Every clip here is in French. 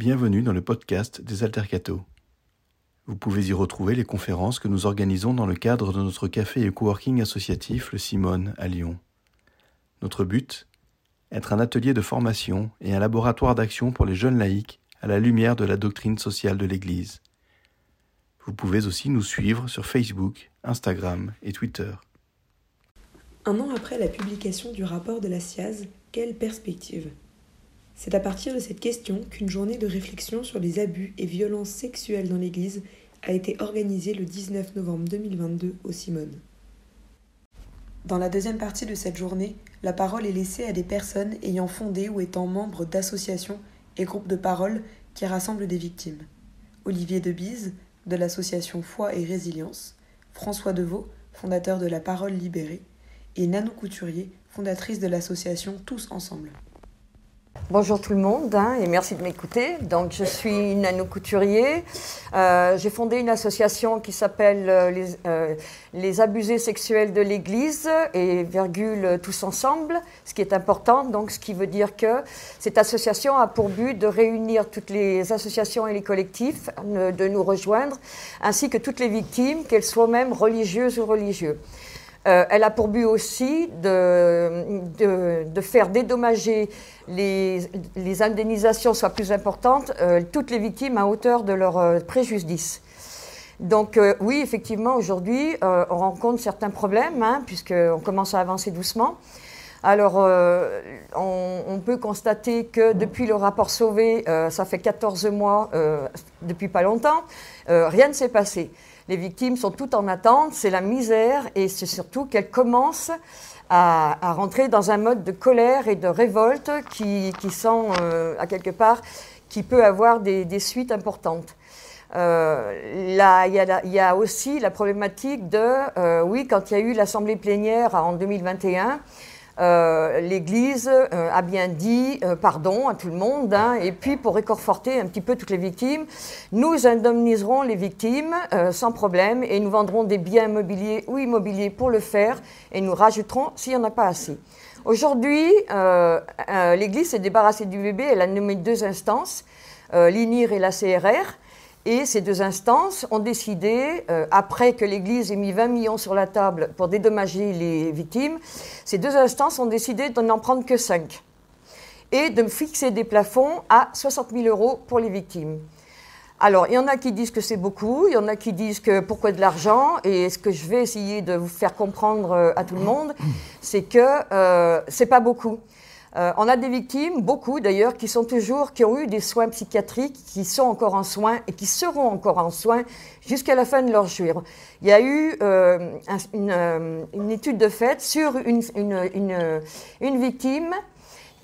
Bienvenue dans le podcast des Altercato. Vous pouvez y retrouver les conférences que nous organisons dans le cadre de notre café et coworking associatif Le Simone à Lyon. Notre but Être un atelier de formation et un laboratoire d'action pour les jeunes laïcs à la lumière de la doctrine sociale de l'Église. Vous pouvez aussi nous suivre sur Facebook, Instagram et Twitter. Un an après la publication du rapport de la SIAZ, quelle perspective? C'est à partir de cette question qu'une journée de réflexion sur les abus et violences sexuelles dans l'Église a été organisée le 19 novembre 2022 au Simone. Dans la deuxième partie de cette journée, la parole est laissée à des personnes ayant fondé ou étant membres d'associations et groupes de parole qui rassemblent des victimes. Olivier Debise, de l'association Foi et Résilience, François Deveau, fondateur de la Parole Libérée, et Nanou Couturier, fondatrice de l'association Tous Ensemble. Bonjour tout le monde hein, et merci de m'écouter. Donc je suis Nanou Couturier. Euh, j'ai fondé une association qui s'appelle euh, les, euh, les, abusés sexuels de l'Église et virgule tous ensemble, ce qui est important. Donc ce qui veut dire que cette association a pour but de réunir toutes les associations et les collectifs, de nous rejoindre, ainsi que toutes les victimes, qu'elles soient même religieuses ou religieux. Euh, elle a pour but aussi de, de, faire dédommager les, les, indemnisations soient plus importantes, euh, toutes les victimes à hauteur de leur euh, préjudice. Donc oui, effectivement, aujourd'hui, on rencontre certains problèmes, hein, puisqu'on commence à avancer doucement. Alors, on, on, peut constater que depuis le rapport Sauvé, ça fait 14 mois, depuis pas longtemps, rien ne s'est passé. Les victimes sont toutes en attente, c'est la misère et c'est surtout qu'elles commencent à, à, rentrer dans un mode de colère et de révolte qui, qui euh, à quelque part, qui peut avoir des, des suites importantes. Euh, là, il, y a, il y a aussi la problématique de, euh, oui, quand il y a eu l'assemblée plénière en 2021, euh, l'Église euh, a bien dit euh, pardon à tout le monde, hein, et puis pour réconforter un petit peu toutes les victimes, nous indemniserons les victimes sans problème et nous vendrons des biens immobiliers ou immobiliers pour le faire et nous rajouterons s'il n'y en a pas assez. Aujourd'hui, l'Église s'est débarrassée du bébé, elle a nommé deux instances, l'INIR et la CRR. Et ces deux instances ont décidé, euh, après que l'Église ait mis 20 millions sur la table pour dédommager les victimes, ces deux instances ont décidé de n'en prendre que 5 et de fixer des plafonds à 60 000 euros pour les victimes. Alors, il y en a qui disent que c'est beaucoup, il y en a qui disent que pourquoi de l'argent, et ce que je vais essayer de vous faire comprendre euh, à tout le monde, c'est que euh, c'est pas beaucoup. Euh, on a des victimes, beaucoup d'ailleurs, qui sont toujours, qui ont eu des soins psychiatriques, qui sont encore en soins et qui seront encore en soins jusqu'à la fin de leur jour. Il y a eu euh, euh, une, étude de fait sur une, une, une, victime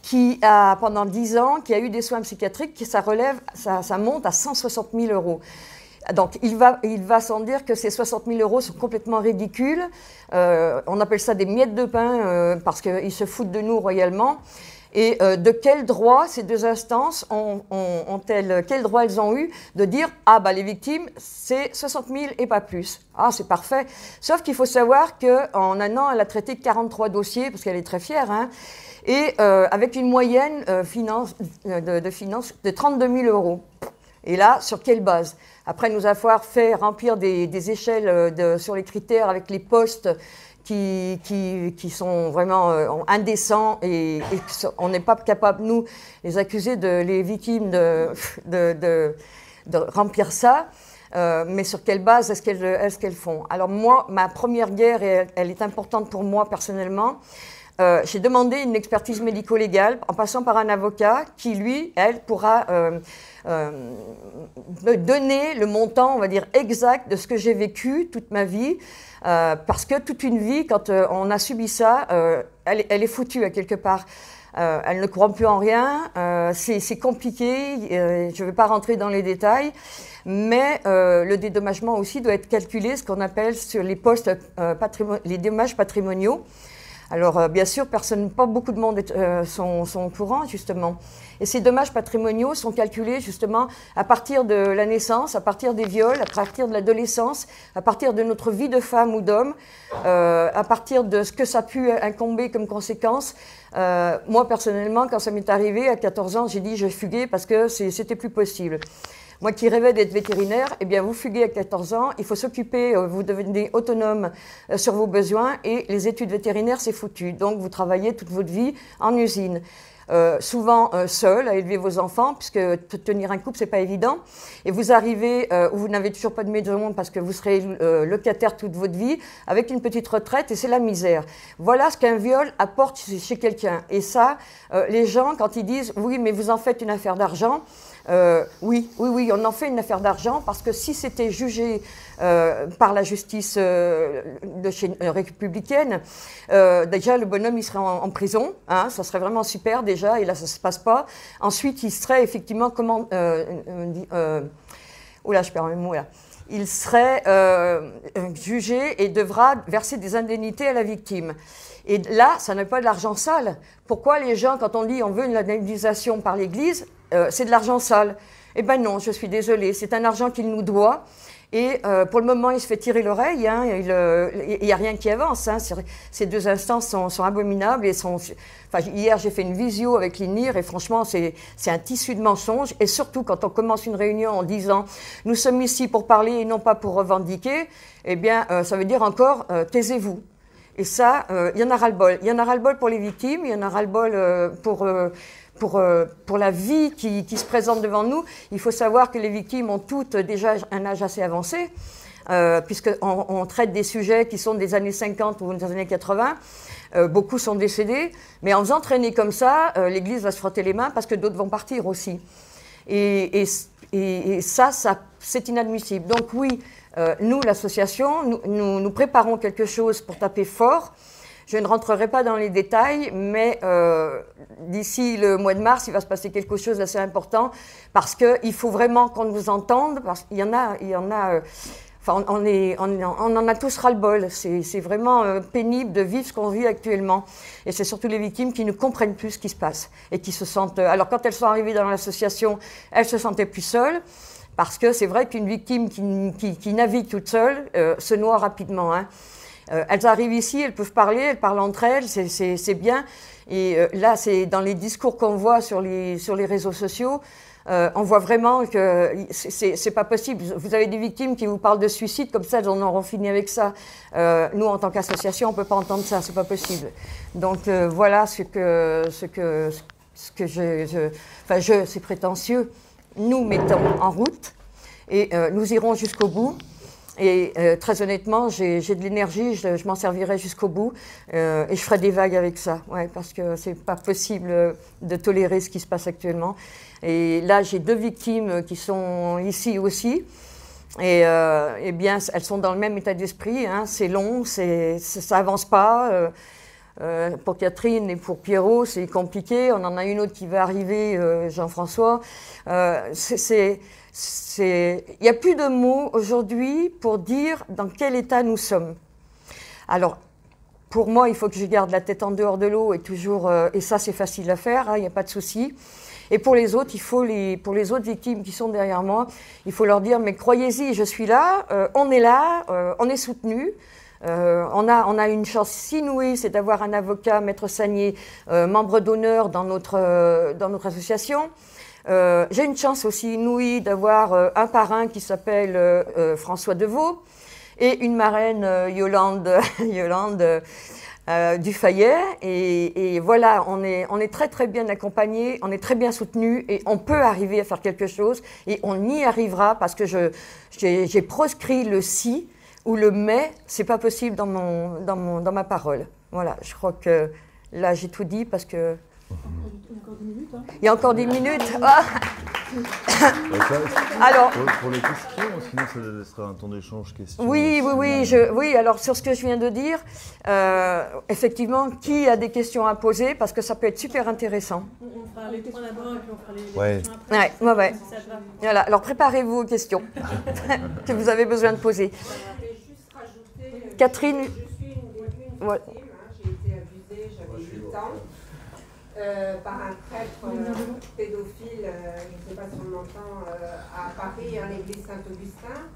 qui a, pendant 10 ans, qui a eu des soins psychiatriques, qui ça relève, ça, ça monte à 160 000 euros. Donc, il va, sans dire que ces 60 000 euros sont complètement ridicules. Euh, on appelle ça des miettes de pain euh, parce qu'ils se foutent de nous royalement. Et euh, de quel droit ces deux instances ont-elles, ont, ont quel droit elles ont eu de dire ah bah les victimes c'est 60 000 et pas plus. Ah c'est parfait. Sauf qu'il faut savoir qu'en un an elle a traité 43 dossiers parce qu'elle est très fière. Hein, et avec une moyenne finance, de, de de 32 000 euros. Et là, sur quelle base? Après nous avoir fait remplir des, échelles euh, sur les critères avec les postes qui, qui, sont vraiment euh, indécents et, et on n'est pas capable, nous, les accusés, de, les victimes, de, de, remplir ça. Euh, mais sur quelle base est-ce qu'elles est qu'elles font? Alors moi, ma première guerre, elle, elle, est importante pour moi personnellement. J'ai demandé une expertise médico-légale en passant par un avocat qui, lui, elle, pourra donner le montant, on va dire, exact de ce que j'ai vécu toute ma vie. Euh, parce que toute une vie, quand euh, on a subi ça, euh, elle, est foutue à quelque part. elle ne croit plus en rien. C'est compliqué. je ne vais pas rentrer dans les détails. Mais le dédommagement aussi doit être calculé, ce qu'on appelle sur les postes, les dommages patrimoniaux. Alors, euh, bien sûr, personne, pas beaucoup de monde euh, sont, au courant, justement. Et ces dommages patrimoniaux sont calculés, justement, à partir de la naissance, à partir des viols, à partir de l'adolescence, à partir de notre vie de femme ou d'homme, euh, à partir de ce que ça a pu incomber comme conséquence. moi, personnellement, quand ça m'est arrivé, à 14 ans, j'ai dit, je fuguais parce que c'était plus possible. Moi qui rêvais d'être vétérinaire, eh bien, vous fuguez à 14 ans, il faut s'occuper, euh, vous devenez autonome euh, sur vos besoins et les études vétérinaires, c'est foutu. Donc, vous travaillez toute votre vie en usine. Euh, souvent seul à élever vos enfants, puisque tenir un couple, c'est pas évident. Et vous arrivez où vous n'avez toujours pas de maison parce que vous serez locataire toute votre vie, avec une petite retraite, et c'est la misère. Voilà ce qu'un viol apporte chez quelqu'un. Et ça, les gens, quand ils disent oui, mais vous en faites une affaire d'argent, euh, oui, oui, oui, on en fait une affaire d'argent parce que si c'était jugé euh, par la justice euh, républicaine, déjà le bonhomme il serait en, prison, hein, ça serait vraiment super déjà, et là ça se passe pas. Ensuite, il serait effectivement comment, là, je perds mes mots là. Il serait jugé et devra verser des indemnités à la victime. Et là, ça n'est pas de l'argent sale. Pourquoi les gens, quand on dit on veut une indemnisation par l'Église, euh, c'est de l'argent sale. Eh bien non, je suis désolée, c'est un argent qu'il nous doit. Et euh, pour le moment, il se fait tirer l'oreille. Hein, il n'y euh, a rien qui avance. Hein, ces deux instances sont, abominables. Et sont, hier, j'ai fait une visio avec l'INIR et franchement, c'est un tissu de mensonges. Et surtout, quand on commence une réunion en disant nous sommes ici pour parler et non pas pour revendiquer, eh bien, ça veut dire encore taisez-vous. Et ça, il y en a ras-le-bol. Il y en a ras-le-bol pour les victimes, il y en a ras-le-bol pour pour, euh, pour la vie qui, se présente devant nous, il faut savoir que les victimes ont toutes déjà un âge assez avancé, euh, puisqu'on on traite des sujets qui sont des années 50 ou des années 80. Euh, beaucoup sont décédés, mais en faisant traîner comme ça, l'Église va se frotter les mains parce que d'autres vont partir aussi. Et, ça, c'est inadmissible. Donc oui, nous, l'association, nous préparons quelque chose pour taper fort. Je ne rentrerai pas dans les détails, mais euh, d'ici le mois de mars, il va se passer quelque chose d'assez important parce qu'il faut vraiment qu'on nous entende. Parce qu'il y en a, il y en a. Euh, enfin, on, on, en a tous ras-le-bol. C'est vraiment euh, pénible de vivre ce qu'on vit actuellement. Et c'est surtout les victimes qui ne comprennent plus ce qui se passe et qui se sentent. Alors, quand elles sont arrivées dans l'association, elles se sentaient plus seules. Parce que c'est vrai qu'une victime qui, navigue toute seule se noie rapidement. Hein. Euh, elles arrivent ici, elles peuvent parler, elles parlent entre elles, c'est bien. Et euh, là, c'est dans les discours qu'on voit sur les, sur les réseaux sociaux, euh, on voit vraiment que c'est pas possible. Vous avez des victimes qui vous parlent de suicide, comme ça, elles en auront fini avec ça. nous, en tant qu'association, on peut pas entendre ça, c'est pas possible. Donc voilà ce que, ce que, ce que je enfin, je, c'est prétentieux. Nous mettons en route et nous irons jusqu'au bout. Et euh, très honnêtement, j'ai de l'énergie, je, m'en servirai jusqu'au bout euh, et je ferai des vagues avec ça, ouais, parce que c'est pas possible de tolérer ce qui se passe actuellement. Et là, j'ai deux victimes qui sont ici aussi. Et euh, eh bien, elles sont dans le même état d'esprit. Hein, c'est long, c'est, ça avance pas. Pour Catherine et pour Pierrot, c'est compliqué. On en a une autre qui va arriver, Jean-François. c'est il n'y a plus de mots aujourd'hui pour dire dans quel état nous sommes. Alors, pour moi, il faut que je garde la tête en dehors de l'eau et toujours, euh, et ça c'est facile à faire, hein, il n'y a pas de souci. Et pour les autres, il faut pour les autres victimes qui sont derrière moi, il faut leur dire mais croyez-y, je suis là, euh, on est là, euh, on est soutenu. On, a, on a une chance inouïe, c'est d'avoir un avocat, Maître Sagnier, membre d'honneur dans notre, dans notre association. Euh, j'ai une chance aussi inouïe d'avoir euh, un parrain qui s'appelle euh, François Deveau et une marraine Yolande, Yolande Dufayet. Et, et, voilà, on est, on est très très bien accompagnés, on est très bien soutenus et on peut arriver à faire quelque chose et on y arrivera parce que j'ai proscrit le si ou le mais, c'est pas possible dans, mon, dans, mon, dans ma parole. Voilà, je crois que là j'ai tout dit parce que il y a encore 10 minutes. Ah. alors, pour, les questions, sinon ça sera un temps d'échange questions. Oui, oui, oui, je, oui. Alors sur ce que je viens de dire, euh, effectivement, qui a des questions à poser parce que ça peut être super intéressant. On fera les questions d'abord et puis on fera les, questions après. Ouais, ouais, ouais. Voilà. Alors préparez-vous aux questions que vous avez besoin de poser. Catherine. Je suis une, ouais. J'ai été abusée ans par un prêtre pédophile, je ne sais pas si on m'entend, à Paris, à l'église Saint-Augustin.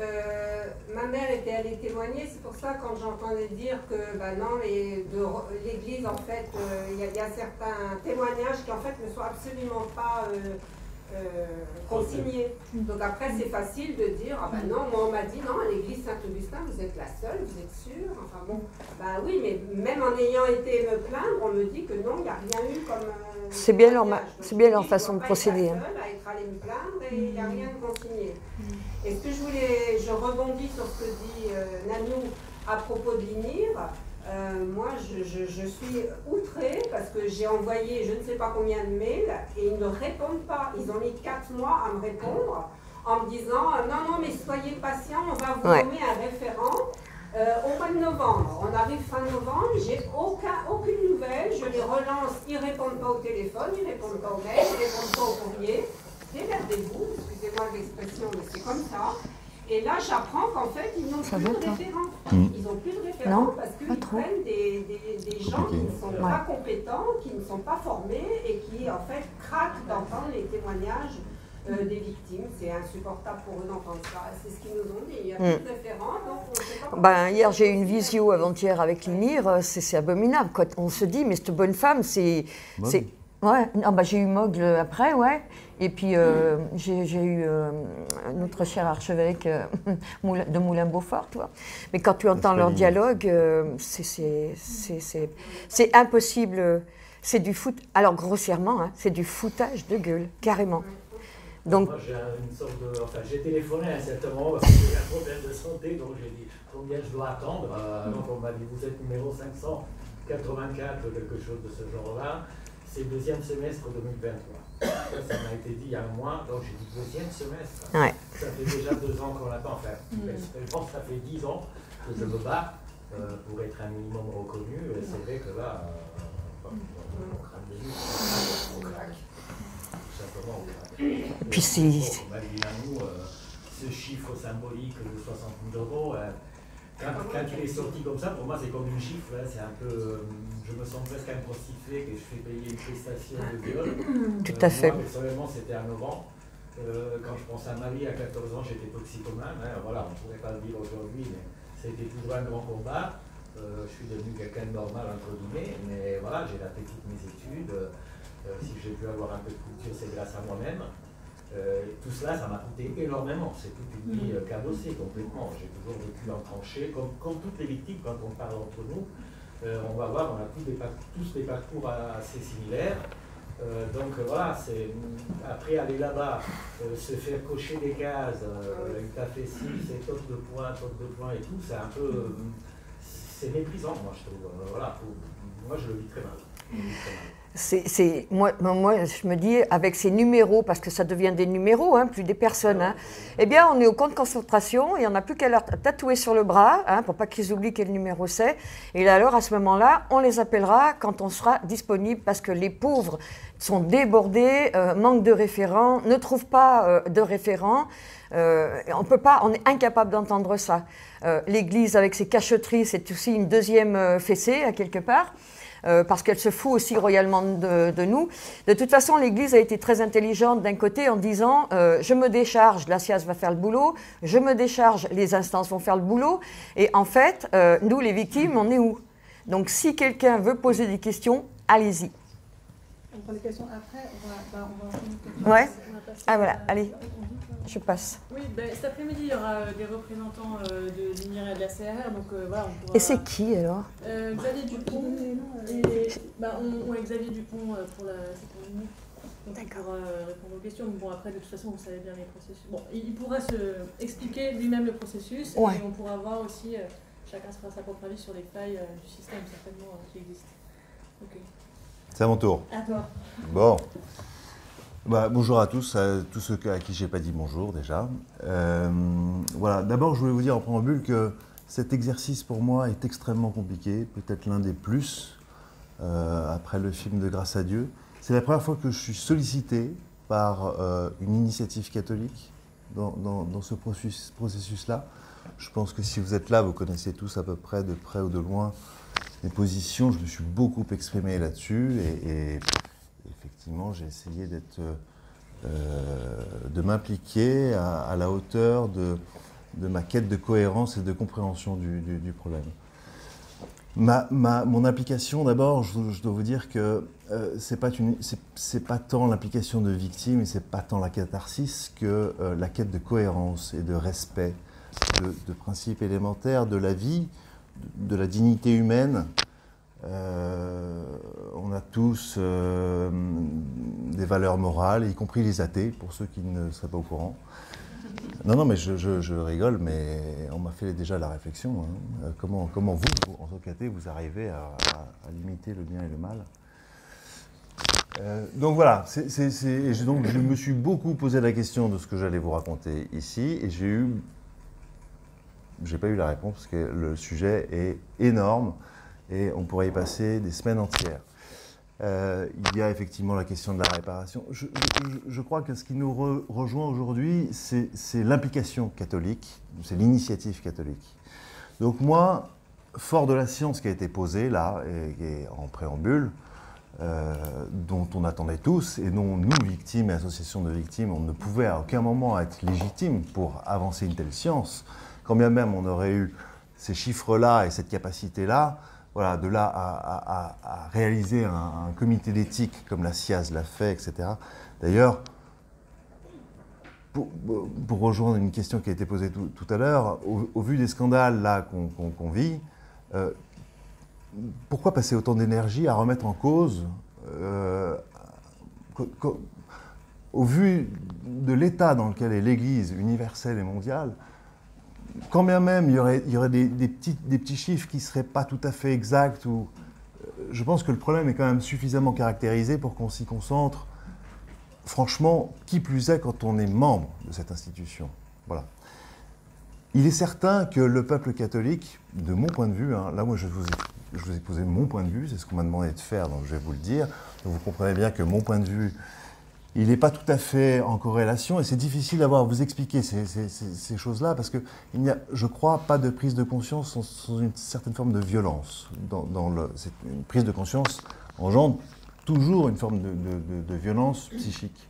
Euh, ma mère était allée témoigner, c'est pour ça quand j'entendais dire que bah non, l'Église, en fait, euh, il y, a certains témoignages qui en fait ne sont absolument pas euh, consignés. Donc après, c'est facile de dire, ah ben non, moi on m'a dit, non, à l'Église Saint-Augustin, vous êtes la seule, vous êtes sûre Enfin bon, bah oui, mais même en ayant été me plaindre, on me dit que non, il n'y a rien eu comme... c'est bien, leur, bien leur façon de procéder. À être allée me plaindre et il n'y a rien de consigné. Et ce que je voulais, je rebondis sur ce que dit euh, Nanou à propos de l'INIR. Euh, moi, je, suis outrée parce que j'ai envoyé je ne sais pas combien de mails et ils ne répondent pas. Ils ont mis quatre mois à me répondre en me disant euh, non, non, mais soyez patients, on va vous nommer un référent. au mois de novembre, on arrive fin novembre, j'ai aucun, aucune nouvelle, je les relance, ils ne répondent pas au téléphone, ils ne répondent pas au mail, ils ne répondent pas au courrier démerdez-vous, excusez-moi l'expression, mais c'est comme ça. Et là, j'apprends qu'en fait, ils n'ont plus de référents. Hmm. Ils n'ont plus de référents parce qu'ils prennent des, des, gens qui ne sont pas compétents, qui ne sont pas formés et qui, en fait, craquent d'entendre les témoignages euh, des victimes. C'est insupportable pour eux d'entendre ça. C'est ce qu'ils nous ont dit. Il n'y a plus de référents, donc on ne sait pas. Ben, hier, j'ai eu une visio avant-hier avec l'INIR. C'est abominable. Quand on se dit, mais cette bonne femme, c'est. Ouais, non, bah, j'ai eu Mogle après, ouais. Et puis, euh, j'ai eu euh, notre cher archevêque euh, de Moulin-Beaufort, tu vois. Mais quand tu entends leur dialogue, c'est impossible. C'est du foot. Alors, grossièrement, hein, c'est du foutage de gueule, carrément. Donc, Moi, j'ai une sorte de. Enfin, j'ai téléphoné à un certain moment parce que j'ai un problème de santé, donc j'ai dit combien je dois attendre. donc, on m'a dit vous êtes numéro 584 ou quelque chose de ce genre-là. C'est le deuxième semestre 2023. Ça, m'a été dit il y a un mois, donc j'ai dit deuxième semestre. Ça fait déjà deux ans qu'on l'attend. Enfin, mm. je pense que ça fait dix ans que je me bats euh, pour être un minimum reconnu. Et c'est vrai que là, euh, on craque des yeux, on craque. Tout simplement, on craque. Puis c'est. nous, euh, ce chiffre symbolique de 60 000 euros, quand, quand, il est sorti comme ça, pour moi, c'est comme une chiffre. Hein, c'est un peu, je me sens presque un prostitué que je fais payer une prestation de viol. Tout à euh, fait. Moi, personnellement, c'était à 9 ans. Euh, quand je pense à ma vie, à 14 ans, j'étais toxicomane. Hein, voilà, on ne pourrait pas le dire aujourd'hui, mais c'était toujours un grand combat. Euh, je suis devenu quelqu'un de normal, entre guillemets, mais voilà, j'ai raté toutes mes études. si j'ai pu avoir un peu de culture, c'est grâce à moi-même. Euh, tout cela, ça m'a coûté énormément. C'est toute une vie euh, cabossée complètement. J'ai toujours vécu en tranchée, comme, comme, toutes les victimes, quand on parle entre nous. Euh, on va voir, on a tous des, tous des parcours assez similaires. donc voilà, c'est après aller là-bas, se faire cocher des cases, tu as fait ci, c'est top de points, top de points et tout, c'est un peu. c'est méprisant, moi je trouve. voilà, moi je le vis très mal. Je le vis très mal c'est, moi, je me dis, avec ces numéros, parce que ça devient des numéros, hein, plus des personnes, hein, eh bien, on est au camp de concentration et on n'a plus qu'à leur tatouer sur le bras, hein, pour pas qu'ils oublient quel numéro c'est. Et alors, à ce moment-là, on les appellera quand on sera disponible, parce que les pauvres sont débordés, euh, manquent de référents, ne trouvent pas euh, de référents. Euh, on peut pas, on est incapable d'entendre ça. L'Église, avec ses cacheteries, c'est aussi une deuxième fessée, à quelque part. Euh, parce qu'elle se fout aussi royalement de, nous. De toute façon, l'Église a été très intelligente d'un côté en disant euh, je me décharge, la SIAS va faire le boulot, je me décharge, les instances vont faire le boulot. Et en fait, euh, nous, les victimes, on est où? Donc, si quelqu'un veut poser des questions, allez-y. On prend des questions après. On va, bah, on va, ouais. ah voilà, allez je passe. Oui, ben, cet après-midi, il y aura euh, des représentants euh, de l'INIR et de la CRR. Donc, euh, voilà, on pourra, et c'est qui alors? Xavier Dupont. Et, bah, on, on Xavier Dupont pour la répondre aux questions. Bon, après, de toute façon, vous savez bien les processus. Bon, il, pourra se expliquer lui-même le processus. Et on pourra voir aussi, chacun se fera sa propre avis sur les failles du système, certainement, qui existent. Ok. C'est à mon tour. À toi. Bon. Bah, bonjour à tous, à tous ceux à qui je n'ai pas dit bonjour déjà. Euh, voilà, d'abord je voulais vous dire en préambule que cet exercice pour moi est extrêmement compliqué, peut-être l'un des plus euh, après le film de Grâce à Dieu. C'est la première fois que je suis sollicité par euh, une initiative catholique dans, ce processus-là. Je pense que si vous êtes là, vous connaissez tous à peu près, de près ou de loin, des positions, je me suis beaucoup exprimé là-dessus et, effectivement j'ai essayé d'être, euh, de m'impliquer à, la hauteur de, ma quête de cohérence et de compréhension du, problème. Ma, ma, mon implication, d'abord, je, dois vous dire que euh, pas, c'est, pas tant l'implication de victime et c'est pas tant la catharsis que euh, la quête de cohérence et de respect de principes élémentaires de la vie, de la dignité humaine. Euh, on a tous euh, des valeurs morales, y compris les athées, pour ceux qui ne seraient pas au courant. Non, non, mais je, rigole, mais on m'a fait déjà la réflexion. Hein. Euh, comment, comment vous, en tant qu'athée, vous arrivez à, limiter le bien et le mal? Donc voilà, donc je me suis beaucoup posé la question de ce que j'allais vous raconter ici, et j'ai eu j'ai pas eu la réponse parce que le sujet est énorme et on pourrait y passer des semaines entières. Euh, il y a effectivement la question de la réparation. Je, crois que ce qui nous rejoint aujourd'hui, c'est l'implication catholique, c'est l'initiative catholique. Donc moi, fort de la science qui a été posée là, et, en préambule, euh, dont on attendait tous, et dont nous, victimes et associations de victimes, on ne pouvait à aucun moment être légitime pour avancer une telle science, quand bien même on aurait eu ces chiffres-là et cette capacité-là, voilà, de là à, réaliser un, comité d'éthique comme la SIAZ l'a fait, etc. D'ailleurs, pour, rejoindre une question qui a été posée tout, à l'heure, au, vu des scandales là qu'on vit, euh, pourquoi passer autant d'énergie à remettre en cause, euh, au vu de l'état dans lequel est l'Église universelle et mondiale, quand bien même il y aurait, des, petits, chiffres qui ne seraient pas tout à fait exacts, ou, euh, je pense que le problème est quand même suffisamment caractérisé pour qu'on s'y concentre. Franchement, qui plus est quand on est membre de cette institution? Voilà. Il est certain que le peuple catholique, de mon point de vue, hein, là moi je vous, ai, posé mon point de vue, c'est ce qu'on m'a demandé de faire, donc je vais vous le dire. Vous comprenez bien que mon point de vue il n'est pas tout à fait en corrélation et c'est difficile d'avoir à vous expliquer ces, choses-là parce qu'il n'y a, je crois, pas de prise de conscience sans, une certaine forme de violence. Dans, une prise de conscience engendre toujours une forme de, violence psychique.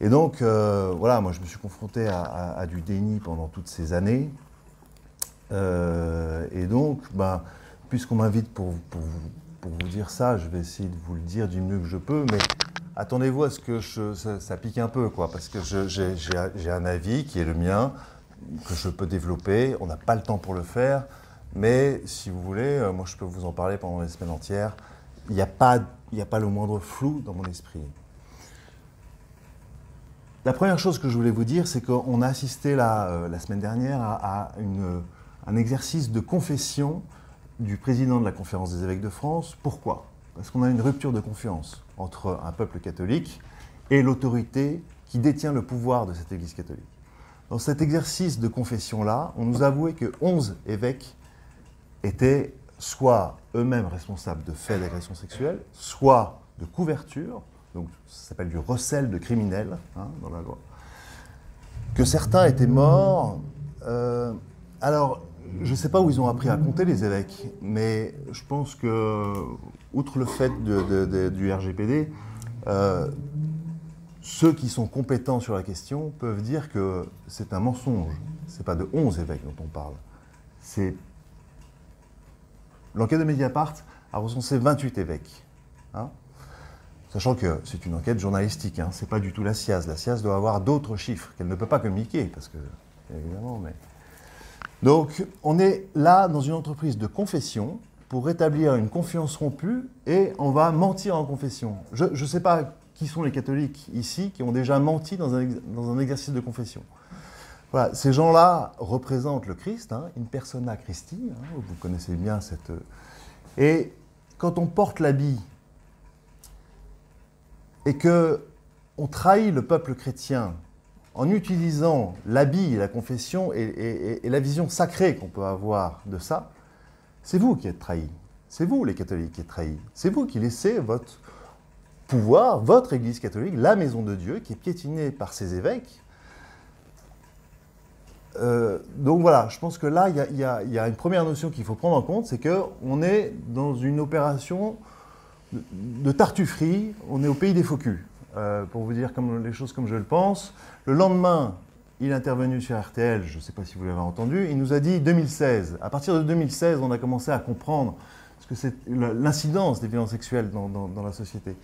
Et donc, euh, voilà, moi je me suis confronté à, du déni pendant toutes ces années. Euh, et donc, ben, puisqu'on m'invite pour, pour, pour vous dire ça, je vais essayer de vous le dire du mieux que je peux, mais attendez-vous à ce que ça, pique un peu, quoi, parce que j'ai un avis qui est le mien, que je peux développer. On n'a pas le temps pour le faire, mais si vous voulez, euh, moi je peux vous en parler pendant les semaines entières. Il n'y a, pas, a pas le moindre flou dans mon esprit. La première chose que je voulais vous dire, c'est qu'on a assisté la, euh, la semaine dernière à, un exercice de confession du président de la conférence des évêques de France. Pourquoi? Parce qu'on a une rupture de confiance entre un peuple catholique et l'autorité qui détient le pouvoir de cette Église catholique. Dans cet exercice de confession-là, on nous avouait que 11 évêques étaient soit eux-mêmes responsables de faits d'agression sexuelle, soit de couverture, donc ça s'appelle du recel de criminels hein, dans la loi, que certains étaient morts. Euh, alors, je ne sais pas où ils ont appris à compter les évêques, mais je pense que, outre le fait du RGPD, euh, ceux qui sont compétents sur la question peuvent dire que c'est un mensonge. Ce n'est pas de 11 évêques dont on parle. C'est L'enquête de Mediapart a recensé 28 évêques. Hein. Sachant que c'est une enquête journalistique, hein, ce n'est pas du tout la SIAZ. La SIAZ doit avoir d'autres chiffres qu'elle ne peut pas communiquer, parce que, évidemment, mais. Donc, on est là dans une entreprise de confession pour rétablir une confiance rompue et on va mentir en confession. Je ne sais pas qui sont les catholiques ici qui ont déjà menti dans un, exercice de confession. Voilà, ces gens-là représentent le Christ, hein, une persona Christi, hein, vous connaissez bien cette. Et quand on porte l'habit et que on trahit le peuple chrétien en utilisant l'habit, la confession et, la vision sacrée qu'on peut avoir de ça, c'est vous qui êtes trahis. C'est vous, les catholiques, qui êtes trahis. C'est vous qui laissez votre pouvoir, votre Église catholique, la maison de Dieu, qui est piétinée par ses évêques. euh, donc voilà, je pense que là, il y, a une première notion qu'il faut prendre en compte, c'est qu'on est dans une opération de, tartufferie, on est au pays des focus, euh, pour vous dire comme, les choses comme je le pense. Le lendemain, il est intervenu sur RTL, je ne sais pas si vous l'avez entendu, il nous a dit 2016. À partir de 2016, on a commencé à comprendre ce que c'est l'incidence des violences sexuelles dans la société.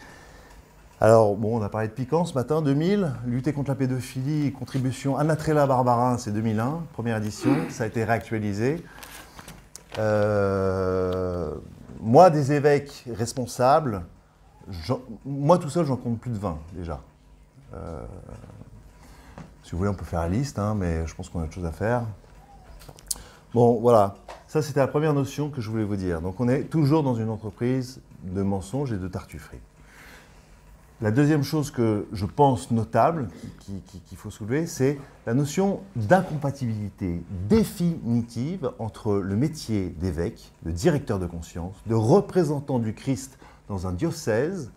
Alors, bon, on a parlé de Piquant ce matin, 2000. Lutter contre la pédophilie, contribution Anatrella Barbarin, c'est 2001, première édition. Ça a été réactualisé. Euh, moi, des évêques responsables, moi tout seul, j'en compte plus de 20 déjà. Euh, si vous voulez, on peut faire la liste, hein, mais je pense qu'on a autre chose à faire. Bon, voilà. Ça, c'était la première notion que je voulais vous dire. Donc, on est toujours dans une entreprise de mensonges et de tartufferie. La deuxième chose que je pense notable, qu'il faut soulever, c'est la notion d'incompatibilité définitive entre le métier d'évêque, de directeur de conscience, de représentant du Christ dans un diocèse,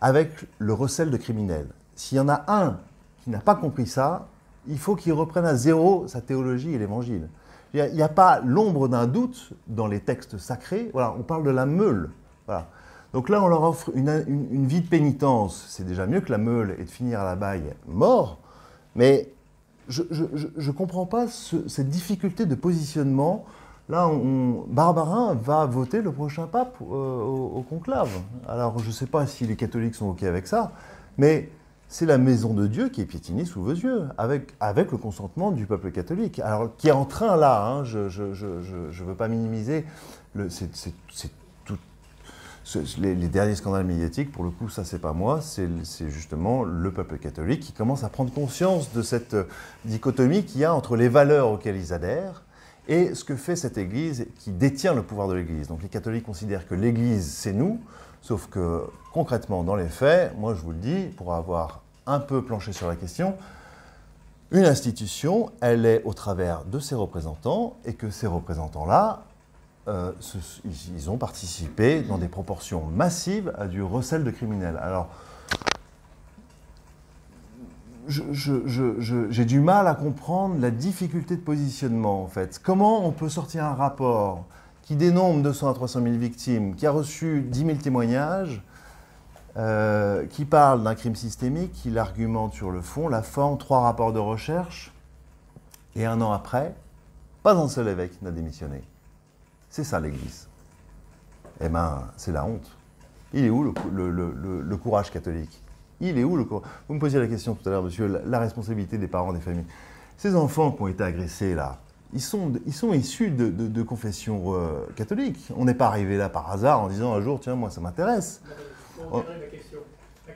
avec le recel de criminel. S'il y en a un qui n'a pas compris ça, il faut qu'il reprenne à zéro sa théologie et l'évangile. Il n'y a, pas l'ombre d'un doute dans les textes sacrés. Voilà, on parle de la meule. Voilà. Donc là, on leur offre une, vie de pénitence. C'est déjà mieux que la meule et de finir à la baille mort. Mais je ne comprends pas cette difficulté de positionnement. Là, Barbarin va voter le prochain pape euh, au, conclave. Alors, je ne sais pas si les catholiques sont OK avec ça, mais c'est la maison de Dieu qui est piétinée sous vos yeux, avec, avec le consentement du peuple catholique. Alors, qui est en train là, hein, je ne veux pas minimiser, c'est les, derniers scandales médiatiques, pour le coup, ça c'est pas moi, c'est justement le peuple catholique qui commence à prendre conscience de cette euh, dichotomie qu'il y a entre les valeurs auxquelles ils adhèrent et ce que fait cette Église qui détient le pouvoir de l'Église. Donc les catholiques considèrent que l'Église c'est nous, sauf que concrètement dans les faits, moi je vous le dis, pour avoir un peu planché sur la question, une institution, elle est au travers de ses représentants et que ces représentants-là, euh, ils ont participé dans des proportions massives à du recel de criminels. Alors, j'ai du mal à comprendre la difficulté de positionnement, en fait. Comment on peut sortir un rapport qui dénombre 200 à 300 000 victimes, qui a reçu 10 000 témoignages, euh, qui parle d'un crime systémique, qui l'argumente sur le fond, la forme, trois rapports de recherche, et un an après, pas un seul évêque n'a démissionné. C'est ça l'Église. Eh bien, c'est la honte. Il est où le, courage catholique? Il est où le courage Vous me posiez la question tout à l'heure, monsieur, la, responsabilité des parents, des familles. Ces enfants qui ont été agressés là, ils sont, ils sont issus de, de, confessions euh, catholiques. On n'est pas arrivé là par hasard en disant un jour, tiens, moi ça m'intéresse.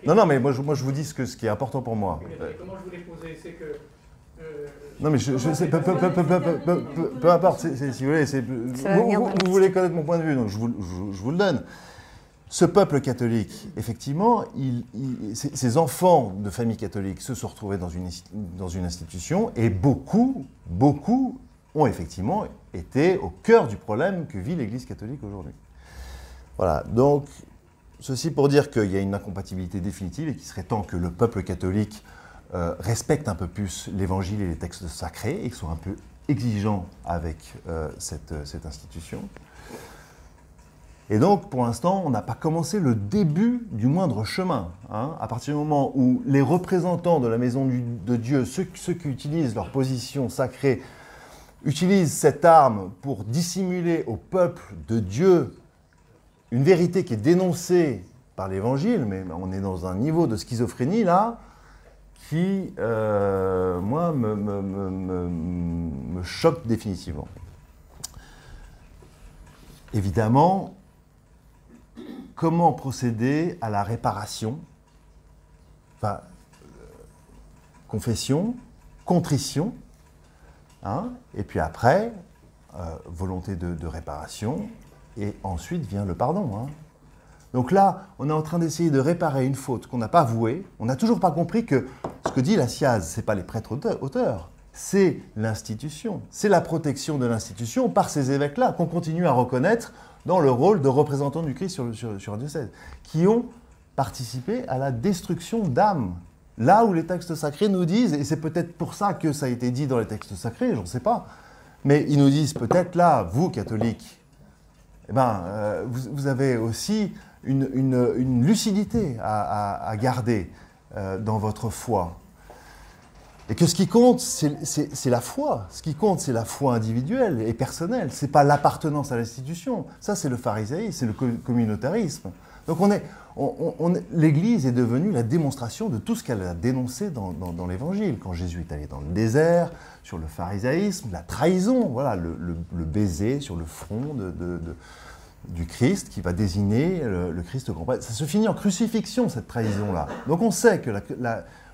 Non, non, mais moi je, moi je vous dis ce, que, ce qui est important pour moi. comment je voulais poser, c'est que non, mais je, sais, peu, peu, peu, peu, importe, si vous voulez, vous, vous, voulez connaître mon point de vue, donc je vous, je, vous le donne. Ce peuple catholique, effectivement, ces enfants de famille catholique se sont retrouvés dans une, institution et beaucoup, beaucoup ont effectivement été au cœur du problème que vit l'Église catholique aujourd'hui. Voilà, donc ceci pour dire qu'il y a une incompatibilité définitive et qu'il serait temps que le peuple catholique euh, respectent un peu plus l'évangile et les textes sacrés et qui sont un peu exigeants avec euh, cette, institution. Et donc, pour l'instant, on n'a pas commencé le début du moindre chemin. Hein. À partir du moment où les représentants de la maison de Dieu, ceux, qui utilisent leur position sacrée, utilisent cette arme pour dissimuler au peuple de Dieu une vérité qui est dénoncée par l'Évangile, mais on est dans un niveau de schizophrénie là, qui, euh, moi, me, choque définitivement. Évidemment, comment procéder à la réparation Enfin, confession, contrition, hein, et puis après, euh, volonté de, réparation, et ensuite vient le pardon. Hein. Donc là, on est en train d'essayer de réparer une faute qu'on n'a pas vouée. On n'a toujours pas compris que ce que dit la SIAZ, ce n'est pas les prêtres auteurs, c'est l'institution. C'est la protection de l'institution par ces évêques-là qu'on continue à reconnaître dans le rôle de représentants du Christ sur, sur, un diocèse, qui ont participé à la destruction d'âmes Là où les textes sacrés nous disent, et c'est peut-être pour ça que ça a été dit dans les textes sacrés, j'en sais pas, mais ils nous disent peut-être là, vous catholiques, eh ben, euh, vous, avez aussi une, lucidité à, garder euh, dans votre foi. Et que ce qui compte, c'est la foi. Ce qui compte, c'est la foi individuelle et personnelle. Ce n'est pas l'appartenance à l'institution. Ça, c'est le pharisaïsme, c'est le communautarisme. Donc l'Église est devenue la démonstration de tout ce qu'elle a dénoncé dans, l'Évangile. Quand Jésus est allé dans le désert, sur le pharisaïsme, la trahison, voilà, le, baiser sur le front du Christ qui va désigner le, Christ complet. Ça se finit en crucifixion, cette trahison-là. Donc on sait que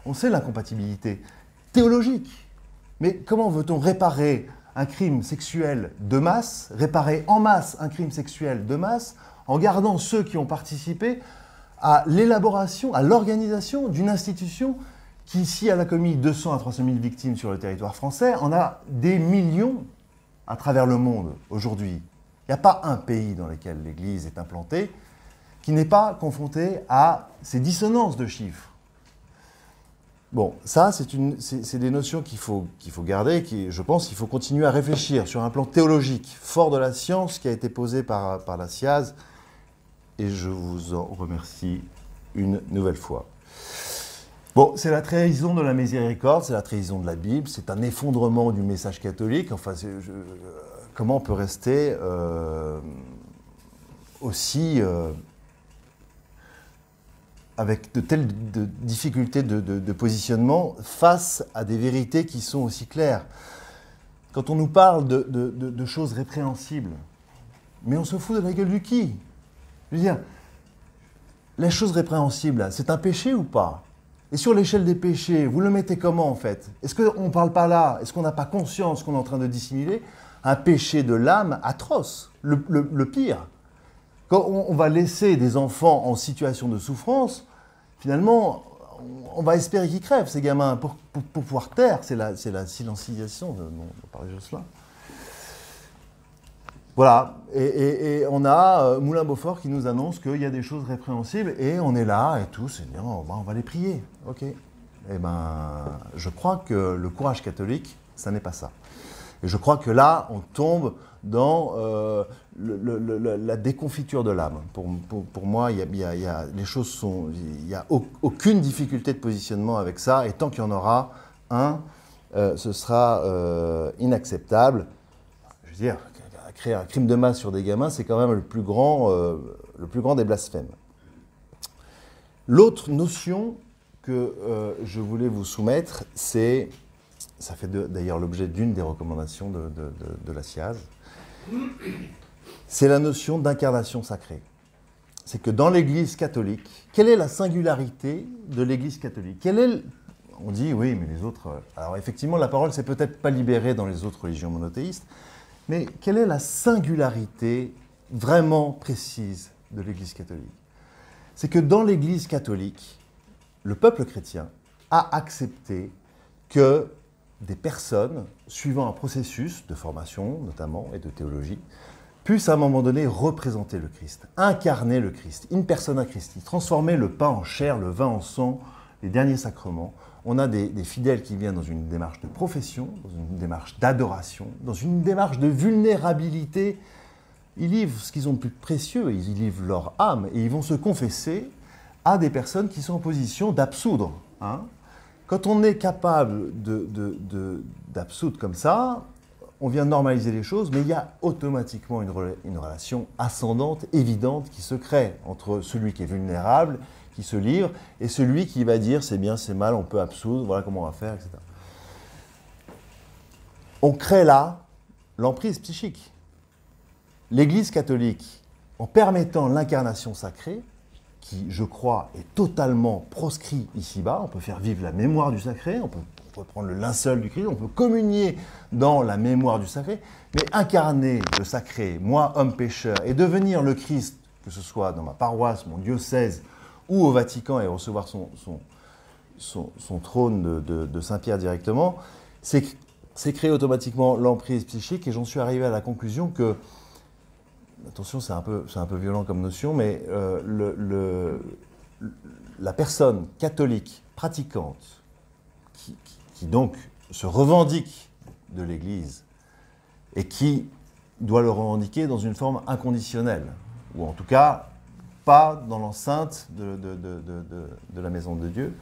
on sait l'incompatibilité théologique. Mais comment veut-on réparer un crime sexuel de masse, réparer en masse un crime sexuel de masse, en gardant ceux qui ont participé à l'élaboration, à l'organisation d'une institution qui, si elle a commis 200 à 300 000 victimes sur le territoire français, en a des millions à travers le monde aujourd'hui. Il n'y a pas un pays dans lequel l'Église est implantée qui n'est pas confronté à ces dissonances de chiffres. Bon, ça, c'est des notions qu'il faut, faut garder, qui, je pense qu'il faut continuer à réfléchir sur un plan théologique, fort de la science qui a été posé par, par la SIAZ, et je vous en remercie une nouvelle fois. Bon, c'est la trahison de la miséricorde, c'est la trahison de la Bible, c'est un effondrement du message catholique. Enfin, comment on peut rester euh, aussi euh, avec de telles difficultés de, positionnement face à des vérités qui sont aussi claires. Quand on nous parle de, choses répréhensibles, mais on se fout de la gueule du qui? Je veux dire, les choses répréhensibles, c'est un péché ou pas? Et sur l'échelle des péchés, vous le mettez comment en fait? Est-ce qu'on ne parle pas là? Est-ce qu'on n'a pas conscience qu'on est en train de dissimuler un péché de l'âme atroce, le pire? Quand on, va laisser des enfants en situation de souffrance, finalement, on va espérer qu'ils crèvent, ces gamins, pour, pouvoir taire. C'est la, la silencisation dont parlait Jocelyn. Voilà, et, on a euh, Moulin-Beaufort qui nous annonce qu'il y a des choses répréhensibles, et on est là, et tous, et on, va, on va les prier. Ok. Eh ben, je crois que le courage catholique, ça n'est pas ça. Et je crois que là, on tombe dans euh, la déconfiture de l'âme. Pour, moi, les choses sont, il n'y a aucune difficulté de positionnement avec ça, et tant qu'il y en aura un, euh, ce sera euh, inacceptable. Je veux dire, créer un crime de masse sur des gamins, c'est quand même le plus grand, le plus grand des blasphèmes. L'autre notion que je voulais vous soumettre, c'est ça fait d'ailleurs l'objet d'une des recommandations de, la SIAZ, c'est la notion d'incarnation sacrée. C'est que dans l'Église catholique, quelle est la singularité de l'Église catholique? Quelle est, On dit oui, mais les autres. Euh, alors effectivement, la parole s'est peut-être pas libérée dans les autres religions monothéistes, mais quelle est la singularité vraiment précise de l'Église catholique? C'est que dans l'Église catholique, le peuple chrétien a accepté que des personnes, suivant un processus de formation notamment et de théologie, puissent à un moment donné représenter le Christ, incarner le Christ, une personne à Christi, transformer le pain en chair, le vin en sang, les derniers sacrements. On a des, fidèles qui viennent dans une démarche de profession, dans une démarche d'adoration, dans une démarche de vulnérabilité. Ils livrent ce qu'ils ont de plus précieux, ils livrent leur âme et ils vont se confesser à des personnes qui sont en position d'absoudre. Hein quand on est capable d'absoudre comme ça, on vient normaliser les choses, mais il y a automatiquement une, relation ascendante, évidente, qui se crée entre celui qui est vulnérable, qui se livre, et celui qui va dire c'est bien, c'est mal, on peut absoudre, voilà comment on va faire, etc. On crée là l'emprise psychique. L'Église catholique, en permettant l'incarnation sacrée, qui, je crois, est totalement proscrit ici-bas. On peut faire vivre la mémoire du sacré, on peut, prendre le linceul du Christ, on peut communier dans la mémoire du sacré, mais incarner le sacré, moi, homme pécheur, et devenir le Christ, que ce soit dans ma paroisse, mon diocèse ou au Vatican et recevoir son, son, trône de, Saint-Pierre directement, c'est créer automatiquement l'emprise psychique, et j'en suis arrivé à la conclusion que attention, c'est un, peu, un peu violent comme notion, mais euh, la personne catholique pratiquante, qui, qui donc se revendique de l'Église et qui doit le revendiquer dans une forme inconditionnelle, ou en tout cas pas dans l'enceinte de, de, la maison de Dieu,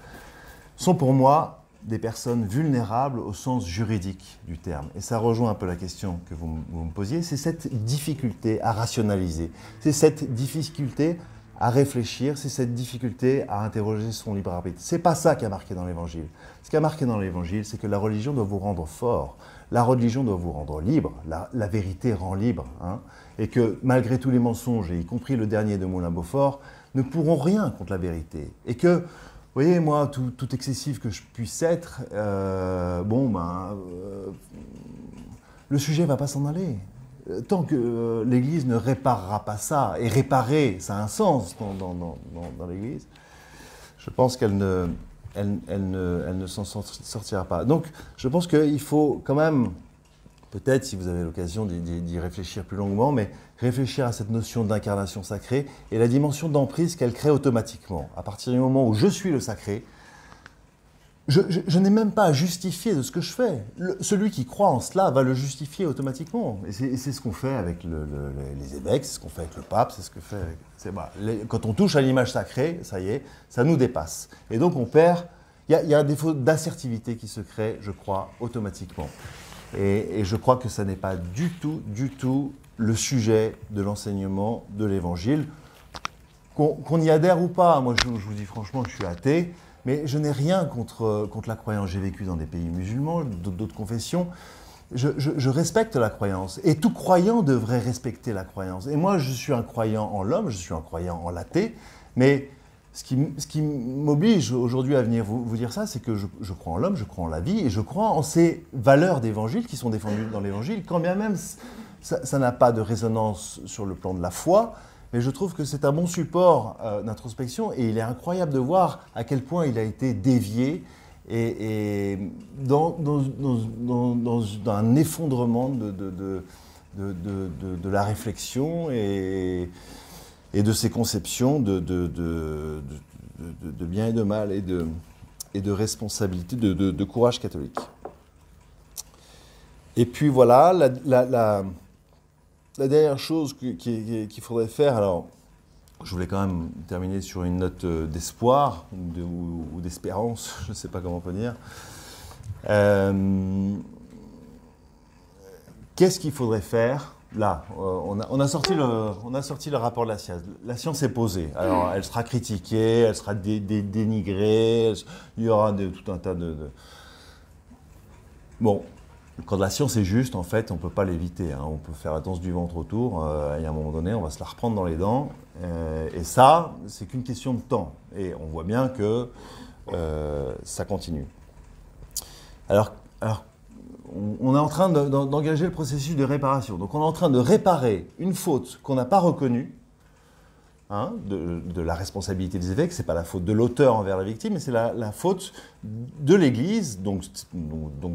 sont pour moi des personnes vulnérables au sens juridique du terme. Et ça rejoint un peu la question que vous, vous me posiez, c'est cette difficulté à rationaliser, c'est cette difficulté à réfléchir, c'est cette difficulté à interroger son libre arbitre. C'est pas ça qui a marqué dans l'Évangile. Ce qui a marqué dans l'Évangile, c'est que la religion doit vous rendre fort, la religion doit vous rendre libre, la, vérité rend libre, hein, et que malgré tous les mensonges, et y compris le dernier de Moulin-Beaufort, ne pourront rien contre la vérité. Et que, voyez, moi, tout, excessif que je puisse être, euh, bon, ben, euh, le sujet ne va pas s'en aller. Euh, tant que l'Église ne réparera pas ça, et réparer, ça a un sens dans, l'Église, je pense qu'elle ne, elle, ne, elle ne s'en sortira pas. Donc, je pense qu'il faut quand même, peut-être si vous avez l'occasion d'y réfléchir plus longuement, mais réfléchir à cette notion d'incarnation sacrée et la dimension d'emprise qu'elle crée automatiquement. À partir du moment où je suis le sacré, je, n'ai même pas à justifier de ce que je fais. celui qui croit en cela va le justifier automatiquement. Et c'est ce qu'on fait avec les évêques, c'est ce qu'on fait avec le pape, c'est ce que fait. Avec, quand on touche à l'image sacrée, ça y est, ça nous dépasse. Et donc on perd. Il y, a un défaut d'assertivité qui se crée, je crois, automatiquement. Et, je crois que ça n'est pas du tout, du tout le sujet de l'enseignement de l'Évangile. Qu'on y adhère ou pas, moi je, je vous dis franchement, je suis athée. Mais je n'ai rien contre, contre la croyance. J'ai vécu dans des pays musulmans, d'autres confessions. Je, respecte la croyance. Et tout croyant devrait respecter la croyance. Et moi, je suis un croyant en l'homme, je suis un croyant en l'athée. Mais ce qui, m'oblige aujourd'hui à venir vous, dire ça, c'est que je, crois en l'homme, je crois en la vie, et je crois en ces valeurs d'évangile qui sont défendues dans l'évangile, quand bien même ça n'a pas de résonance sur le plan de la foi, mais je trouve que c'est un bon support euh, d'introspection et il est incroyable de voir à quel point il a été dévié et, dans, un effondrement de, la réflexion de ses conceptions de, bien et de mal et de, et de responsabilité, de, courage catholique. Et puis voilà, la la dernière chose qu'il faudrait faire, alors je voulais quand même terminer sur une note euh, d'espoir ou, d'espérance, je ne sais pas comment on peut dire. Euh, qu'est-ce qu'il faudrait faire Là, euh, on, a, sorti le, on a sorti le rapport de la science. La science est posée. Alors, elle sera critiquée, elle sera dénigrée, il y aura tout un tas de... de... Bon, quand la science est juste, en fait, on ne peut pas l'éviter. Hein. On peut faire la danse du ventre autour, euh, et à un moment donné, on va se la reprendre dans les dents. Euh, et ça, c'est qu'une question de temps. Et on voit bien que euh, ça continue. Alors, alors on, est en train d'engager le processus de réparation. Donc on est en train de réparer une faute qu'on n'a pas reconnue, Hein, de, la responsabilité des évêques. Ce n'est pas la faute de l'auteur envers la victime, mais c'est la, faute de l'Église, donc,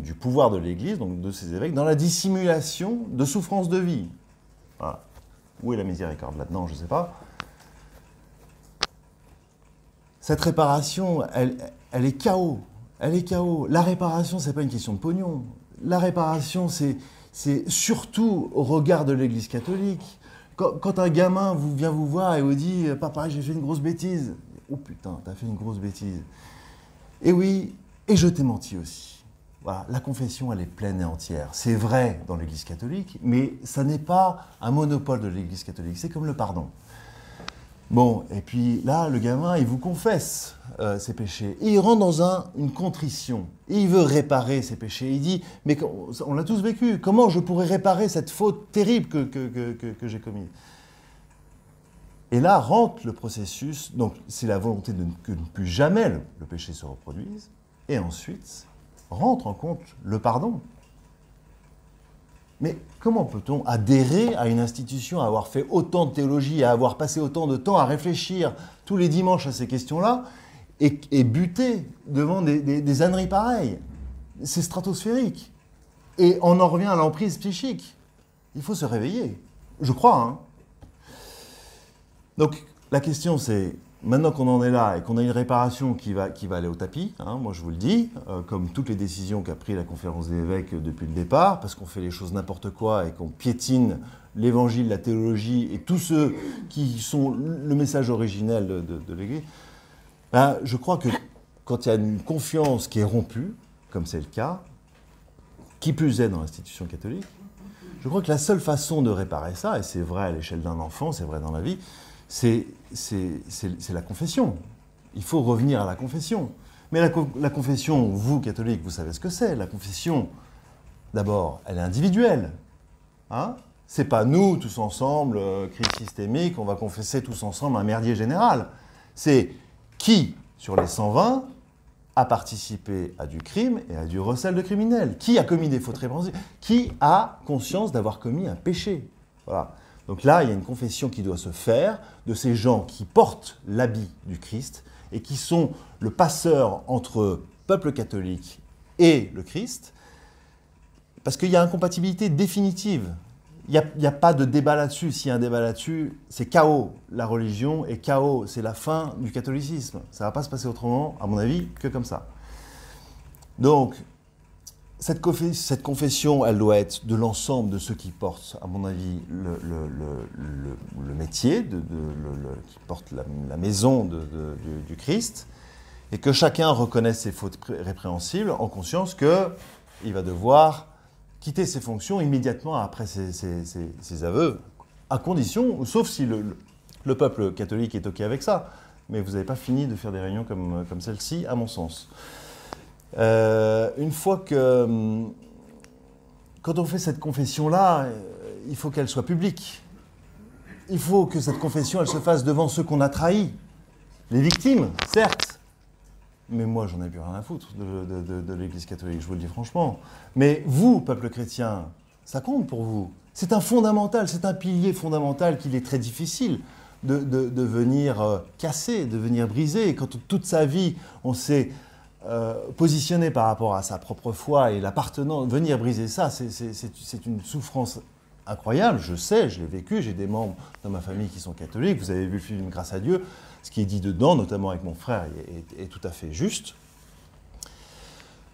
du pouvoir de l'Église, donc de ses évêques, dans la dissimulation de souffrance de vie. Où est la miséricorde là-dedans Je ne sais pas. Cette réparation, elle, est chaos. Elle est chaos. La réparation, ce n'est pas une question de pognon. La réparation, c'est surtout au regard de l'Église catholique quand, un gamin vous, vient vous voir et vous dit Papa, j'ai fait une grosse bêtise. Oh putain, t'as fait une grosse bêtise. Et oui, et je t'ai menti aussi. Voilà, la confession, elle est pleine et entière. C'est vrai dans l'Église catholique, mais ça n'est pas un monopole de l'Église catholique. C'est comme le pardon. Bon, et puis là, le gamin, il vous confesse euh, ses péchés. Et il rentre dans une contrition. Et il veut réparer ses péchés. Il dit, mais on l'a tous vécu, comment je pourrais réparer cette faute terrible que, que, j'ai commise? Et là rentre le processus, donc c'est la volonté de que plus jamais le péché se reproduise. Et ensuite, rentre en compte le pardon. Mais comment peut-on adhérer à une institution, à avoir fait autant de théologie, à avoir passé autant de temps à réfléchir tous les dimanches à ces questions-là, et, buter devant des, des, âneries pareilles? C'est stratosphérique. Et on en revient à l'emprise psychique. Il faut se réveiller. Je crois. Hein. Donc la question c'est, maintenant qu'on en est là et qu'on a une réparation qui va, qui va aller au tapis, hein, moi je vous le dis, euh, comme toutes les décisions qu'a pris la conférence des évêques depuis le départ, parce qu'on fait les choses n'importe quoi et qu'on piétine l'évangile, la théologie et tous ceux qui sont le message originel de, l'Église, ben, je crois que quand il y a une confiance qui est rompue, comme c'est le cas, qui plus est dans l'institution catholique, je crois que la seule façon de réparer ça, et c'est vrai à l'échelle d'un enfant, c'est vrai dans la vie, c'est la confession. Il faut revenir à la confession. Mais la, confession, vous, catholiques, vous savez ce que c'est. La confession, d'abord, elle est individuelle. Hein c'est pas nous, tous ensemble, euh, crise systémique, on va confesser tous ensemble un merdier général. C'est qui, sur les 120, a participé à du crime et à du recel de criminels? Qui a commis des fautes répréhensibles? Qui a conscience d'avoir commis un péché? Voilà. Donc là, il y a une confession qui doit se faire de ces gens qui portent l'habit du Christ et qui sont le passeur entre peuple catholique et le Christ, parce qu'il y a incompatibilité définitive. Il n'y a, pas de débat là-dessus. S'il y a un débat là-dessus, c'est chaos, la religion, et chaos, c'est la fin du catholicisme. Ça ne va pas se passer autrement, à mon avis, que comme ça. Donc, cette, confession, elle doit être de l'ensemble de ceux qui portent, à mon avis, le, métier, qui portent la, maison du, Christ, et que chacun reconnaisse ses fautes répréhensibles en conscience qu'il va devoir quitter ses fonctions immédiatement après ses, aveux, à condition, sauf si le, peuple catholique est OK avec ça. Mais vous n'avez pas fini de faire des réunions comme celle-ci, à mon sens. Euh, une fois que. Hum, quand on fait cette confession-là, euh, il faut qu'elle soit publique. Il faut que cette confession, elle se fasse devant ceux qu'on a trahis. Les victimes, certes. Mais moi, j'en ai plus rien à foutre de, l'Église catholique, je vous le dis franchement. Mais vous, peuple chrétien, ça compte pour vous. C'est un fondamental, c'est un pilier fondamental qu'il est très difficile de, venir euh, casser, de venir briser. Quand toute sa vie, on s'est euh, positionné par rapport à sa propre foi et l'appartenance, venir briser ça, c'est une souffrance incroyable. Je sais, je l'ai vécu, j'ai des membres dans ma famille qui sont catholiques. Vous avez vu le film Grâce à Dieu. Ce qui est dit dedans, notamment avec mon frère, est, tout à fait juste.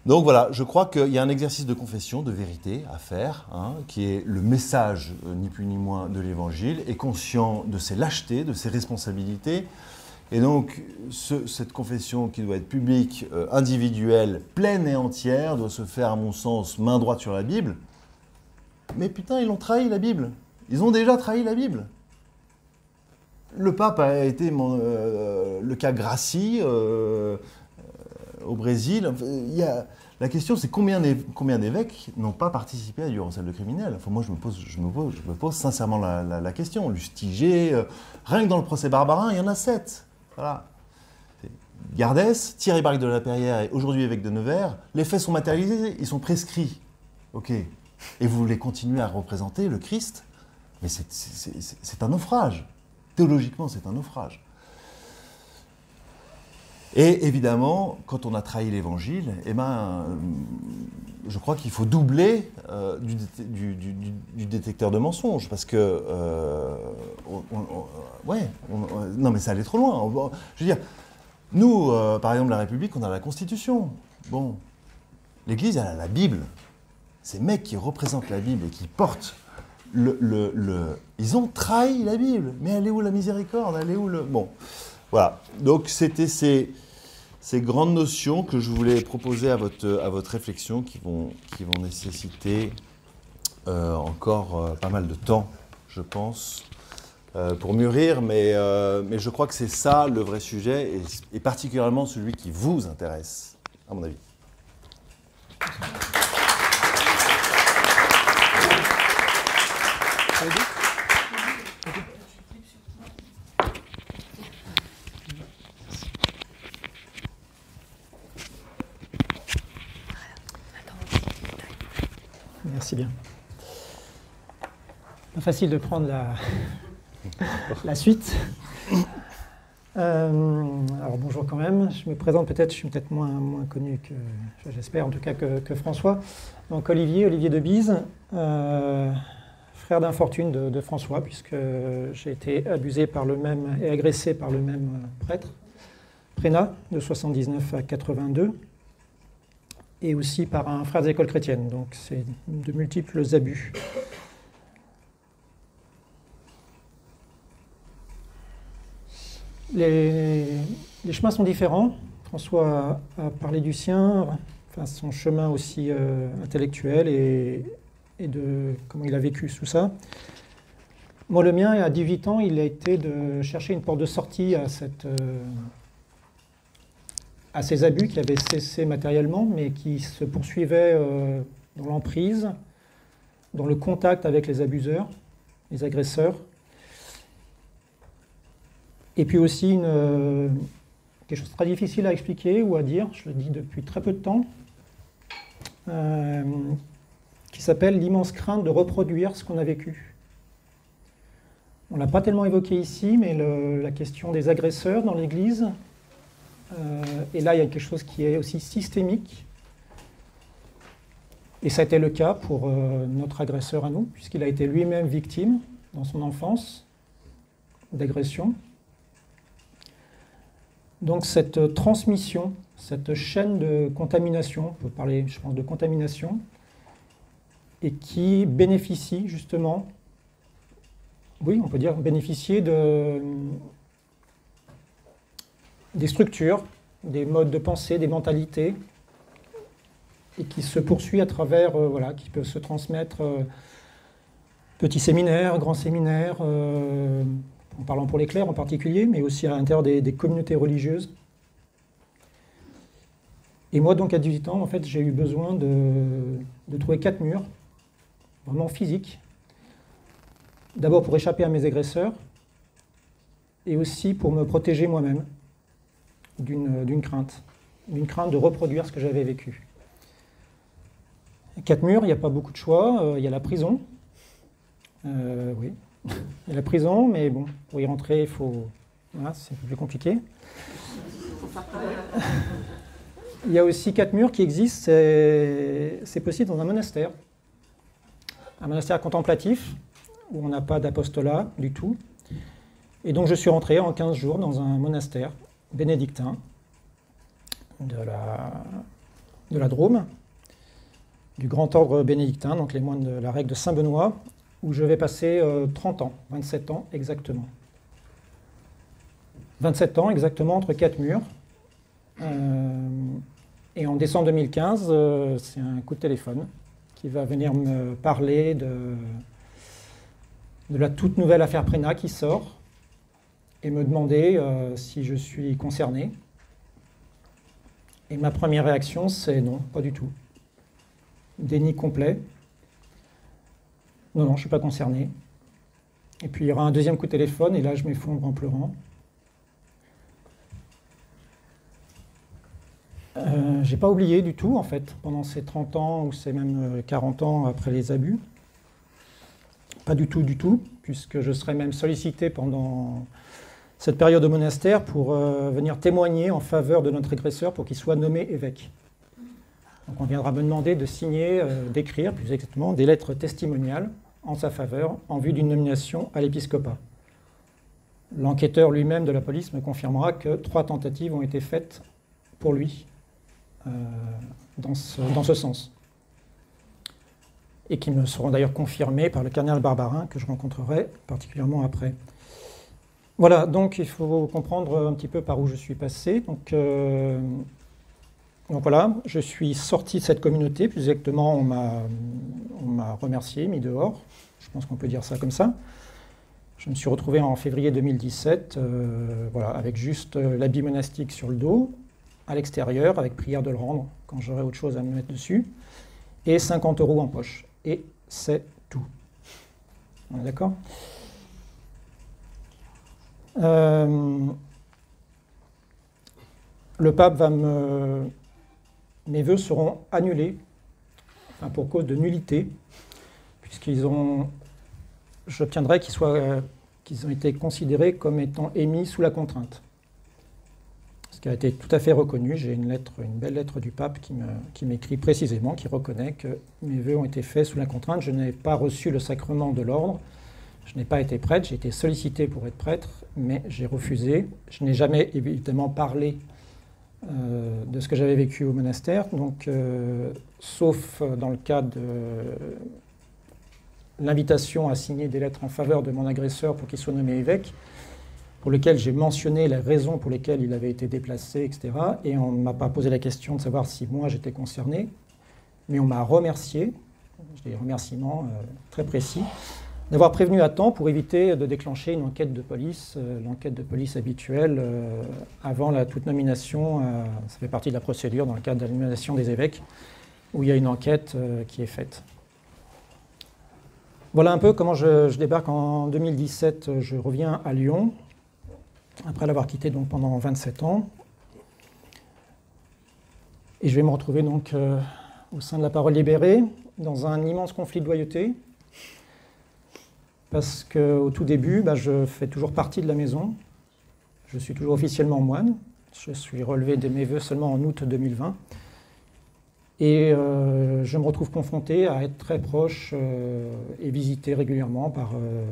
Donc voilà, je crois qu'il y a un exercice de confession, de vérité à faire, hein, qui est le message, euh, ni plus ni moins, de l'Évangile, et conscient de ses lâchetés, de ses responsabilités, et donc, cette confession qui doit être publique, euh, individuelle, pleine et entière, doit se faire, à mon sens, main droite sur la Bible. Mais putain, ils ont trahi la Bible. Ils ont déjà trahi la Bible. Le pape a été euh, le cas Gracie euh, au Brésil. La question, c'est combien d'évêques n'ont pas participé à du recel de criminels enfin, Moi, je me pose, sincèrement la, question. Lustigé, rien que dans le procès Barbarin, il y en a sept. Voilà. Gardès, Thierry Barrique de la Perrière et aujourd'hui évêque de Nevers, les faits sont matérialisés, ils sont prescrits. Ok. Et vous voulez continuer à représenter le Christ Mais c'est un naufrage. Théologiquement, c'est un naufrage. Et évidemment, quand on a trahi l'évangile, eh ben, je crois qu'il faut doubler euh, du, détecteur de mensonges. Parce que. Euh, ouais, non, mais ça allait trop loin. Je veux dire, nous, euh, par exemple, la République, on a la Constitution. Bon, l'Église, elle a la Bible. Ces mecs qui représentent la Bible et qui portent le, Ils ont trahi la Bible. Mais elle est où la miséricorde? Elle est où le. Bon, voilà. Donc, c'était ces ces grandes notions que je voulais proposer à votre, à votre réflexion qui vont, qui vont nécessiter euh, encore euh, pas mal de temps, je pense, euh, pour mûrir, mais, mais je crois que c'est ça le vrai sujet et, et, particulièrement celui qui vous intéresse, à mon avis. Bien. Pas facile de prendre la, suite. Euh, alors bonjour quand même, je me présente peut-être, je suis peut-être moins, moins connu que, j'espère en tout cas que, François. Donc Olivier, Olivier de Bise, euh, frère d'infortune de, de, François, puisque j'ai été abusé par le même et agressé par le même prêtre, Prénat, de 79 à 82, et aussi par un frère des écoles chrétiennes. Donc c'est de multiples abus. Les, les, chemins sont différents. François a, parlé du sien, enfin son chemin aussi euh, intellectuel et, et, de comment il a vécu tout ça. Moi, le mien, à 18 ans, il a été de chercher une porte de sortie à, cette, euh, à ces abus qui avaient cessé matériellement, mais qui se poursuivaient euh, dans l'emprise, dans le contact avec les abuseurs, les agresseurs. Et puis aussi euh, quelque chose de très difficile à expliquer ou à dire, je le dis depuis très peu de temps, euh, qui s'appelle l'immense crainte de reproduire ce qu'on a vécu. On ne l'a pas tellement évoqué ici, mais la question des agresseurs dans l'Église, et là il y a quelque chose qui est aussi systémique, et ça a été le cas pour euh, notre agresseur à nous, puisqu'il a été lui-même victime dans son enfance d'agression. Donc cette transmission, cette chaîne de contamination, on peut parler, je pense, de contamination, et qui bénéficie justement, oui, on peut dire bénéficier de, des structures, des modes de pensée, des mentalités, et qui se poursuit à travers, euh, voilà, qui peuvent se transmettre euh, petits séminaires, grands séminaires, euh, en parlant pour les clercs en particulier, mais aussi à l'intérieur des, communautés religieuses. Et moi, donc, à 18 ans, en fait, j'ai eu besoin de, trouver quatre murs, vraiment physiques. D'abord pour échapper à mes agresseurs, et aussi pour me protéger moi-même d'une crainte, d'une crainte de reproduire ce que j'avais vécu. Quatre murs, il n'y a pas beaucoup de choix. Euh, il y a la prison. Euh, oui, il y a la prison, mais bon, pour y rentrer, il faut. Voilà, c'est plus compliqué. il y a aussi quatre murs qui existent. C'est possible dans un monastère. Un monastère contemplatif, où on n'a pas d'apostolat du tout. Et donc je suis rentré en 15 jours dans un monastère bénédictin de la, de la Drôme, du grand ordre bénédictin, donc les moines de la règle de Saint-Benoît, où je vais passer euh, 30 ans, 27 ans exactement. 27 ans exactement entre quatre murs. Euh, et en décembre 2015, euh, c'est un coup de téléphone qui va venir me parler de, de la toute nouvelle affaire Prena qui sort et me demander euh, si je suis concerné. Et ma première réaction, c'est non, pas du tout. Déni complet. Non, non, je ne suis pas concerné. Et puis il y aura un deuxième coup de téléphone, et là je m'effondre en pleurant. Euh, j'ai pas oublié du tout, en fait, pendant ces 30 ans, ou c'est même 40 ans après les abus. Pas du tout, du tout, puisque je serais même sollicité pendant cette période au monastère pour euh, venir témoigner en faveur de notre agresseur pour qu'il soit nommé évêque. Donc on viendra me demander de signer, euh, d'écrire plus exactement, des lettres testimoniales en sa faveur en vue d'une nomination à l'épiscopat. L'enquêteur lui-même de la police me confirmera que trois tentatives ont été faites pour lui euh, dans, ce, dans, ce, sens. Et qui me seront d'ailleurs confirmées par le cardinal Barbarin, que je rencontrerai particulièrement après. Voilà, donc il faut comprendre un petit peu par où je suis passé. Donc, euh, voilà, je suis sorti de cette communauté, plus exactement on m'a remercié, mis dehors, je pense qu'on peut dire ça comme ça. Je me suis retrouvé en février 2017, euh, voilà, avec juste euh, l'habit monastique sur le dos, à l'extérieur, avec prière de le rendre quand j'aurai autre chose à me mettre dessus, et 50 euros en poche. Et c'est tout. D'accord? Euh, le pape va me. Mes vœux seront annulés pour cause de nullité, puisqu'ils ont. J'obtiendrai qu'ils soient qu'ils ont été considérés comme étant émis sous la contrainte. Ce qui a été tout à fait reconnu. J'ai une lettre, une belle lettre du pape qui m'écrit précisément, qui reconnaît que mes vœux ont été faits sous la contrainte. Je n'ai pas reçu le sacrement de l'ordre. Je n'ai pas été prêtre, j'ai été sollicité pour être prêtre, mais j'ai refusé. Je n'ai jamais évidemment parlé euh, de ce que j'avais vécu au monastère, donc, euh, sauf dans le cas de l'invitation à signer des lettres en faveur de mon agresseur pour qu'il soit nommé évêque, pour lequel j'ai mentionné les raisons pour lesquelles il avait été déplacé, etc. Et on ne m'a pas posé la question de savoir si moi j'étais concerné, mais on m'a remercié, j'ai des remerciements euh, très précis, d'avoir prévenu à temps pour éviter de déclencher une enquête de police, euh, l'enquête de police habituelle euh, avant la toute nomination. Euh, ça fait partie de la procédure dans le cadre de la nomination des évêques, où il y a une enquête qui est faite. Voilà un peu comment je, je, débarque en 2017. Je reviens à Lyon, après l'avoir quitté donc pendant 27 ans. Et je vais me retrouver donc au sein de la parole libérée, dans un immense conflit de loyauté, parce qu'au tout début, bah, je fais toujours partie de la maison. Je suis toujours officiellement moine. Je suis relevé de mes voeux seulement en août 2020. Et euh, je me retrouve confronté à être très proche euh, et visité régulièrement par euh,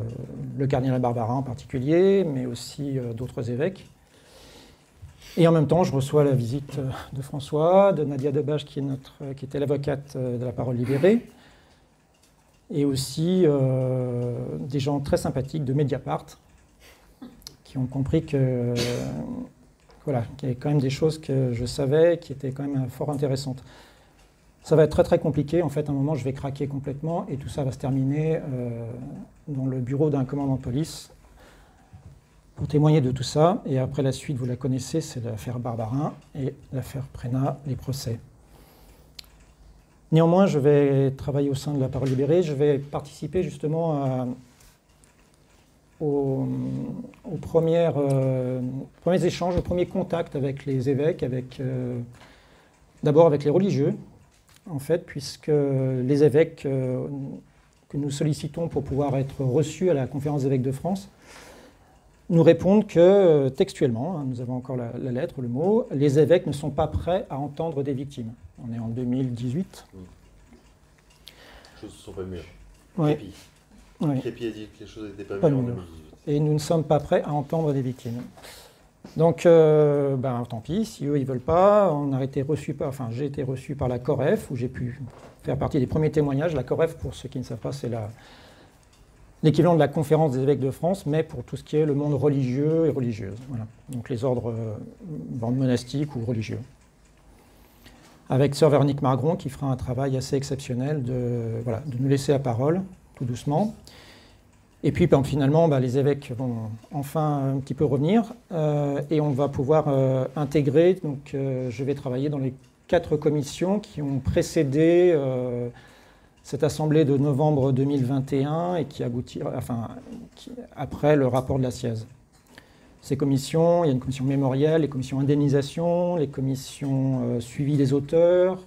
le cardinal Barbara en particulier, mais aussi d'autres évêques. Et en même temps, je reçois la visite de François, de Nadia Debache, qui, est notre, qui était l'avocate de la parole libérée, et aussi euh, des gens très sympathiques de Mediapart qui ont compris que voilà, qu'il y avait quand même des choses que je savais qui étaient quand même fort intéressantes. Ça va être très très compliqué. En fait, à un moment, je vais craquer complètement et tout ça va se terminer euh, dans le bureau d'un commandant de police pour témoigner de tout ça. Et après la suite, vous la connaissez, c'est l'affaire Barbarin et l'affaire Prena, les procès. Néanmoins, je vais travailler au sein de la Parole libérée, je vais participer justement aux, euh, premiers échanges, aux premiers contacts avec les évêques, avec, euh, d'abord avec les religieux, en fait, puisque les évêques euh, que nous sollicitons pour pouvoir être reçus à la conférence des évêques de France nous répondent que textuellement, hein, nous avons encore la, la lettre, le mot, les évêques ne sont pas prêts à entendre des victimes. On est en 2018. Les choses ne sont pas mûres. Oui. Crépi. a dit que les choses n'étaient pas, mûres en 2018. Et nous ne sommes pas prêts à entendre des victimes. Donc, euh, ben, tant pis, si eux ils veulent pas, on a été reçu par, enfin, j'ai été reçu par la COREF où j'ai pu faire partie des premiers témoignages. La COREF, pour ceux qui ne savent pas, c'est l'équivalent de la conférence des évêques de France, mais pour tout ce qui est le monde religieux et religieuse. Voilà. Donc les ordres euh, monastiques ou religieux avec Sœur Véronique Margron qui fera un travail assez exceptionnel de, voilà, de nous laisser la parole, tout doucement. Et puis ben, finalement, ben, les évêques vont enfin un petit peu revenir euh, et on va pouvoir euh, intégrer, donc euh, je vais travailler dans les quatre commissions qui ont précédé cette assemblée de novembre 2021 et qui aboutit, enfin, après le rapport de la SIAZ ces commissions. Il y a une commission mémorielle, les commissions indemnisation, les commissions euh, suivi des auteurs.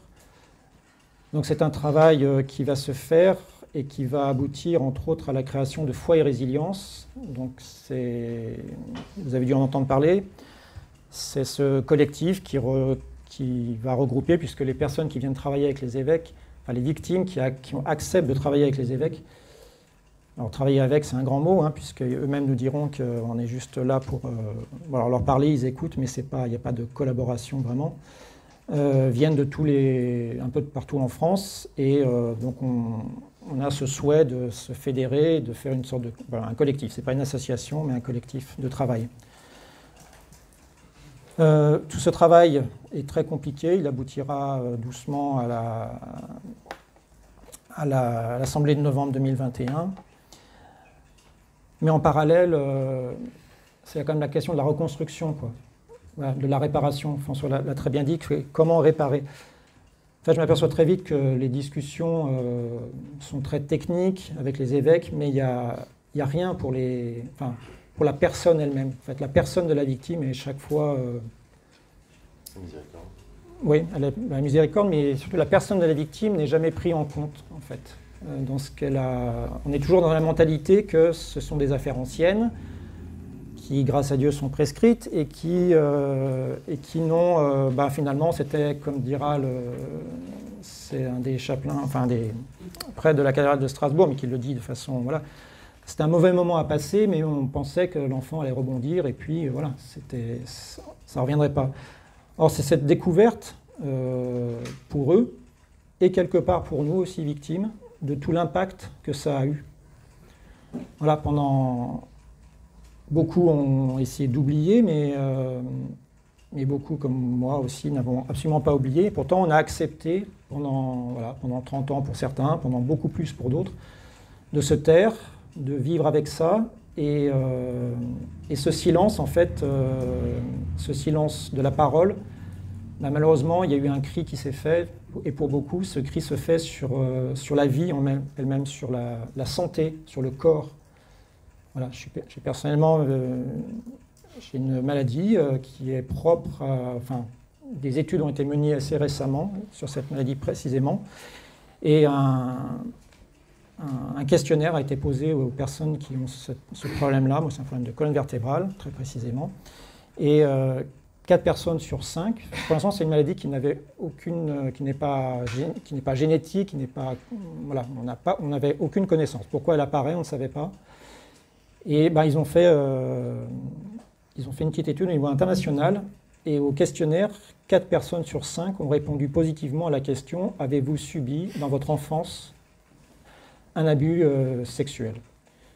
Donc c'est un travail euh, qui va se faire et qui va aboutir entre autres à la création de Foi et Résilience. Donc vous avez dû en entendre parler, c'est ce collectif qui, va regrouper, puisque les personnes qui viennent travailler avec les évêques, les victimes qui, acceptent de travailler avec les évêques, alors travailler avec, c'est un grand mot, hein, puisque eux-mêmes nous diront qu'on est juste là pour euh, leur parler, ils écoutent, mais il n'y a pas de collaboration vraiment. Euh, viennent de tous les, un peu partout en France, et euh, donc on, a ce souhait de se fédérer, de faire une sorte de un collectif. C'est pas une association, mais un collectif de travail. Tout ce travail est très compliqué. Il aboutira doucement à l'Assemblée de novembre 2021. Mais en parallèle, euh, c'est quand même la question de la reconstruction, de la réparation. François l'a très bien dit, comment réparer. je m'aperçois très vite que les discussions euh, sont très techniques avec les évêques, mais il n'y a, a, rien pour, les, pour la personne elle-même. En fait, la personne de la victime est chaque fois... Euh, miséricorde. Oui, la miséricorde, mais surtout la personne de la victime n'est jamais prise en compte, en fait. Euh, dans ce qu'elle a. On est toujours dans la mentalité que ce sont des affaires anciennes qui, grâce à Dieu, sont prescrites et qui, et qui n'ont, bah, finalement, c'était, comme dira le, c'est un des chapelains, enfin des près de la cathédrale de Strasbourg, mais qui le dit de façon, voilà, c'était un mauvais moment à passer, mais on pensait que l'enfant allait rebondir et puis voilà, c'était, ça ne reviendrait pas. Or, c'est cette découverte pour eux et quelque part pour nous aussi victimes de tout l'impact que ça a eu. Voilà, pendant beaucoup ont essayé d'oublier, mais, euh, mais beaucoup comme moi aussi n'avons absolument pas oublié. Pourtant, on a accepté pendant, voilà, pendant 30 ans pour certains, pendant beaucoup plus pour d'autres, de se taire, de vivre avec ça. Et, euh, et ce silence, en fait, euh, ce silence de la parole, bah, malheureusement, il y a eu un cri qui s'est fait et pour beaucoup, ce cri se fait sur, euh, sur la vie elle-même, sur la, santé, sur le corps. Voilà, j'ai personnellement j'ai une maladie qui est propre à, Enfin, des études ont été menées assez récemment sur cette maladie précisément. Et un, un, questionnaire a été posé aux personnes qui ont ce, problème-là. Moi, c'est un problème de colonne vertébrale, très précisément. Et 4 personnes sur 5. Pour l'instant, c'est une maladie qui n'avait aucune, euh, qui n'est pas, qui n'est pas génétique, qui n'est pas, voilà, on n'a pas, on n'avait aucune connaissance. Pourquoi elle apparaît, on ne savait pas. Et ben, ils ont fait, euh, ils ont fait une petite étude au niveau international. Et au questionnaire, 4 personnes sur 5 ont répondu positivement à la question Avez-vous subi dans votre enfance un abus euh, sexuel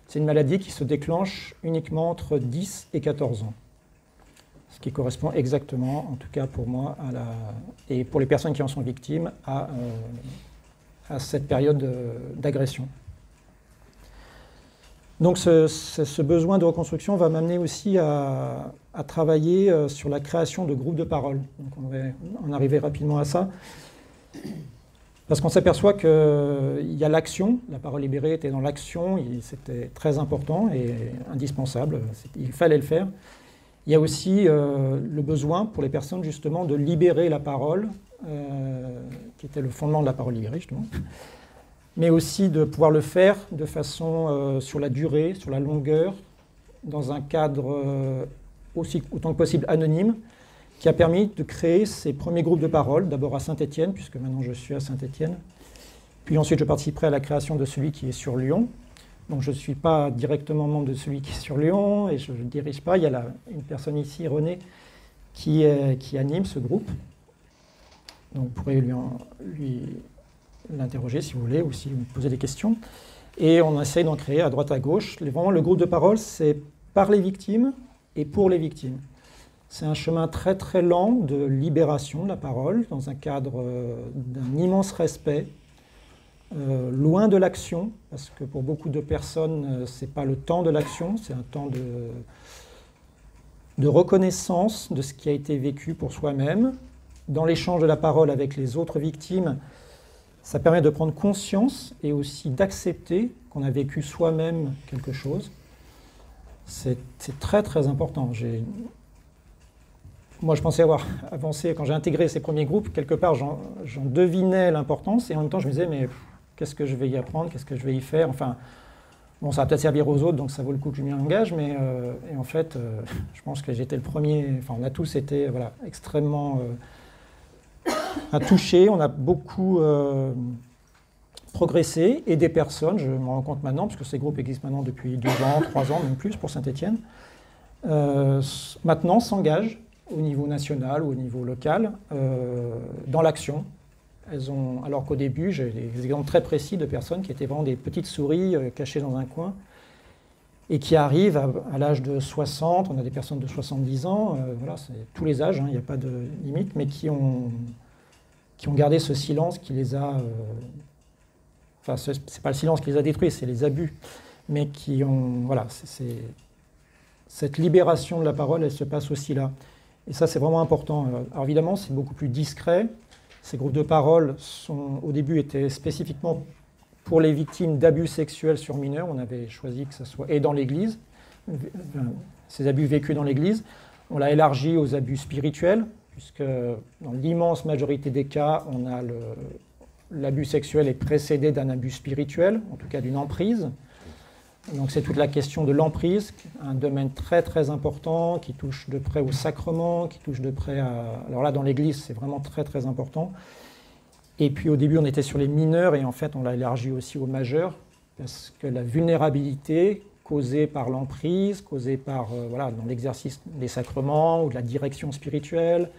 C'est une maladie qui se déclenche uniquement entre 10 et 14 ans ce qui correspond exactement, en tout cas pour moi, à et pour les personnes qui en sont victimes, à, euh, à cette période d'agression. Donc ce, besoin de reconstruction va m'amener aussi à, travailler euh, sur la création de groupes de parole. Donc on va en arriver rapidement à ça. Parce qu'on s'aperçoit qu'il y a l'action, la parole libérée était dans l'action, c'était très important et indispensable, il fallait le faire. Il y a aussi euh, le besoin pour les personnes justement de libérer la parole, euh, qui était le fondement de la parole libérée justement, mais aussi de pouvoir le faire de façon euh, sur la durée, sur la longueur, dans un cadre aussi autant que possible anonyme, qui a permis de créer ces premiers groupes de parole, d'abord à Saint-Étienne, puisque maintenant je suis à Saint-Étienne, puis ensuite je participerai à la création de celui qui est sur Lyon, donc je ne suis pas directement membre de celui qui est sur Lyon et je ne dirige pas. Il y a une personne ici, René, qui, anime ce groupe. Donc vous pourrez lui, l'interroger si vous voulez ou si vous posez des questions. Et on essaye d'en créer à droite à gauche. Vraiment, le groupe de parole, c'est par les victimes et pour les victimes. C'est un chemin très très lent de libération de la parole dans un cadre euh, d'un immense respect euh, loin de l'action, parce que pour beaucoup de personnes, euh, ce n'est pas le temps de l'action, c'est un temps de, de reconnaissance de ce qui a été vécu pour soi-même. Dans l'échange de la parole avec les autres victimes, ça permet de prendre conscience et aussi d'accepter qu'on a vécu soi-même quelque chose. C'est très très important. Moi, je pensais avoir avancé quand j'ai intégré ces premiers groupes. Quelque part, j'en devinais l'importance et en même temps, je me disais, mais Qu'est-ce que je vais y apprendre? Qu'est-ce que je vais y faire? Enfin, bon, ça va peut-être servir aux autres, donc ça vaut le coup que je m'y engage, mais euh, et en fait, euh, je pense que j'étais le premier. Enfin, on a tous été voilà, extrêmement euh, à toucher. On a beaucoup progressé et des personnes, je me rends compte maintenant, parce que ces groupes existent maintenant depuis deux ans, trois ans, même plus pour Saint-Étienne, maintenant s'engagent au niveau national ou au niveau local dans l'action ont, alors qu'au début, j'ai des exemples très précis de personnes qui étaient vraiment des petites souris euh, cachées dans un coin et qui arrivent à, l'âge de 60, on a des personnes de 70 ans, euh, voilà, c'est tous les âges, hein, il n'y a pas de limite, mais qui ont, qui ont gardé ce silence qui les a. Euh, enfin, ce n'est pas le silence qui les a détruits, c'est les abus, mais qui ont. Voilà, c'est, cette libération de la parole, elle se passe aussi là. Et ça, c'est vraiment important. Alors évidemment, c'est beaucoup plus discret, ces groupes de parole sont, au début étaient spécifiquement pour les victimes d'abus sexuels sur mineurs. On avait choisi que ce soit et dans l'Église, ces abus vécus dans l'Église. On l'a élargi aux abus spirituels, puisque dans l'immense majorité des cas, on a l'abus sexuel est précédé d'un abus spirituel, en tout cas d'une emprise. Donc c'est toute la question de l'emprise, un domaine très très important qui touche de près au sacrement, qui touche de près à... Alors là, dans l'Église, c'est vraiment très très important. Et puis au début, on était sur les mineurs et en fait, on l'a élargi aussi aux majeurs, parce que la vulnérabilité causée par l'emprise, causée par, euh, voilà, dans l'exercice des sacrements ou de la direction spirituelle,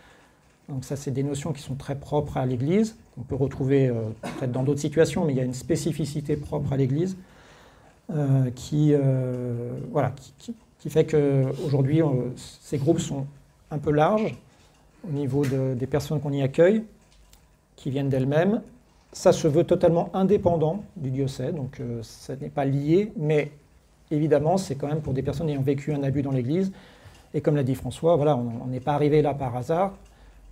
donc ça, c'est des notions qui sont très propres à l'Église, qu'on peut retrouver euh, peut-être dans d'autres situations, mais il y a une spécificité propre à l'Église. Euh, qui, euh, voilà, qui, fait qu'aujourd'hui, ces groupes sont un peu larges au niveau des personnes qu'on y accueille, qui viennent d'elles-mêmes. Ça se veut totalement indépendant du diocèse, donc ça n'est pas lié, mais évidemment, c'est quand même pour des personnes ayant vécu un abus dans l'Église. Et comme l'a dit François, voilà, on n'est pas arrivé là par hasard.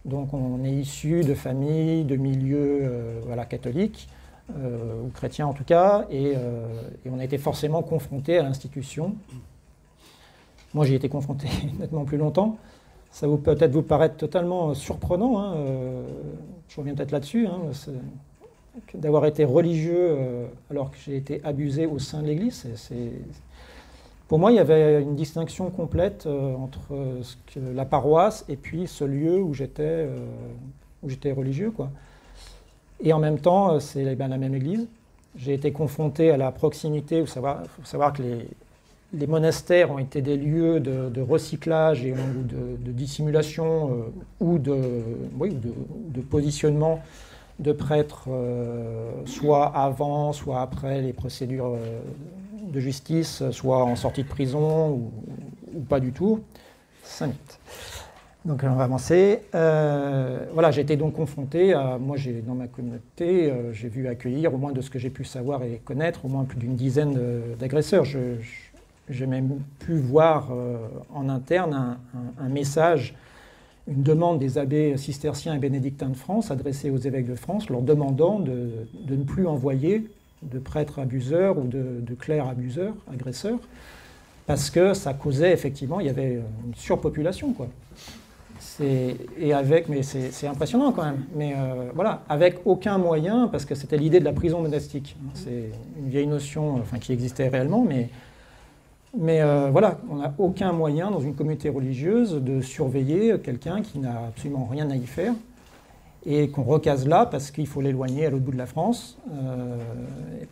Donc on est issu de familles, de milieux voilà, catholiques. Euh, ou chrétiens en tout cas, euh, et, on a été forcément confronté à l'institution. Moi, j'y ai été confronté nettement plus longtemps. Ça va peut-être vous paraître totalement surprenant, hein, euh, je reviens peut-être là-dessus, hein, d'avoir été religieux alors que j'ai été abusé au sein de l'Église. Pour moi, il y avait une distinction complète entre la paroisse et puis ce lieu où j'étais religieux. Quoi. Et en même temps, euh, c'est la même église. J'ai été confronté à la proximité. Il faut savoir, que les, monastères ont été des lieux de, recyclage et de, dissimulation euh, ou, de, positionnement de prêtres, euh, soit avant, soit après les procédures de justice, soit en sortie de prison ou, ou pas du tout. Cinq donc on va avancer. Euh, voilà, j'ai été donc confronté à, moi j'ai dans ma communauté, euh, j'ai vu accueillir, au moins de ce que j'ai pu savoir et connaître, au moins plus d'une dizaine d'agresseurs. J'ai même pu voir euh, en interne un, message, une demande des abbés cisterciens et bénédictins de France adressée aux évêques de France, leur demandant de, ne plus envoyer de prêtres abuseurs ou de, de clercs abuseurs, agresseurs, parce que ça causait effectivement, il y avait une surpopulation. quoi et avec, mais c'est impressionnant quand même, mais euh, voilà, avec aucun moyen, parce que c'était l'idée de la prison monastique. C'est une vieille notion enfin, qui existait réellement, mais, mais euh, voilà, on n'a aucun moyen dans une communauté religieuse de surveiller quelqu'un qui n'a absolument rien à y faire et qu'on recase là parce qu'il faut l'éloigner à l'autre bout de la France, euh,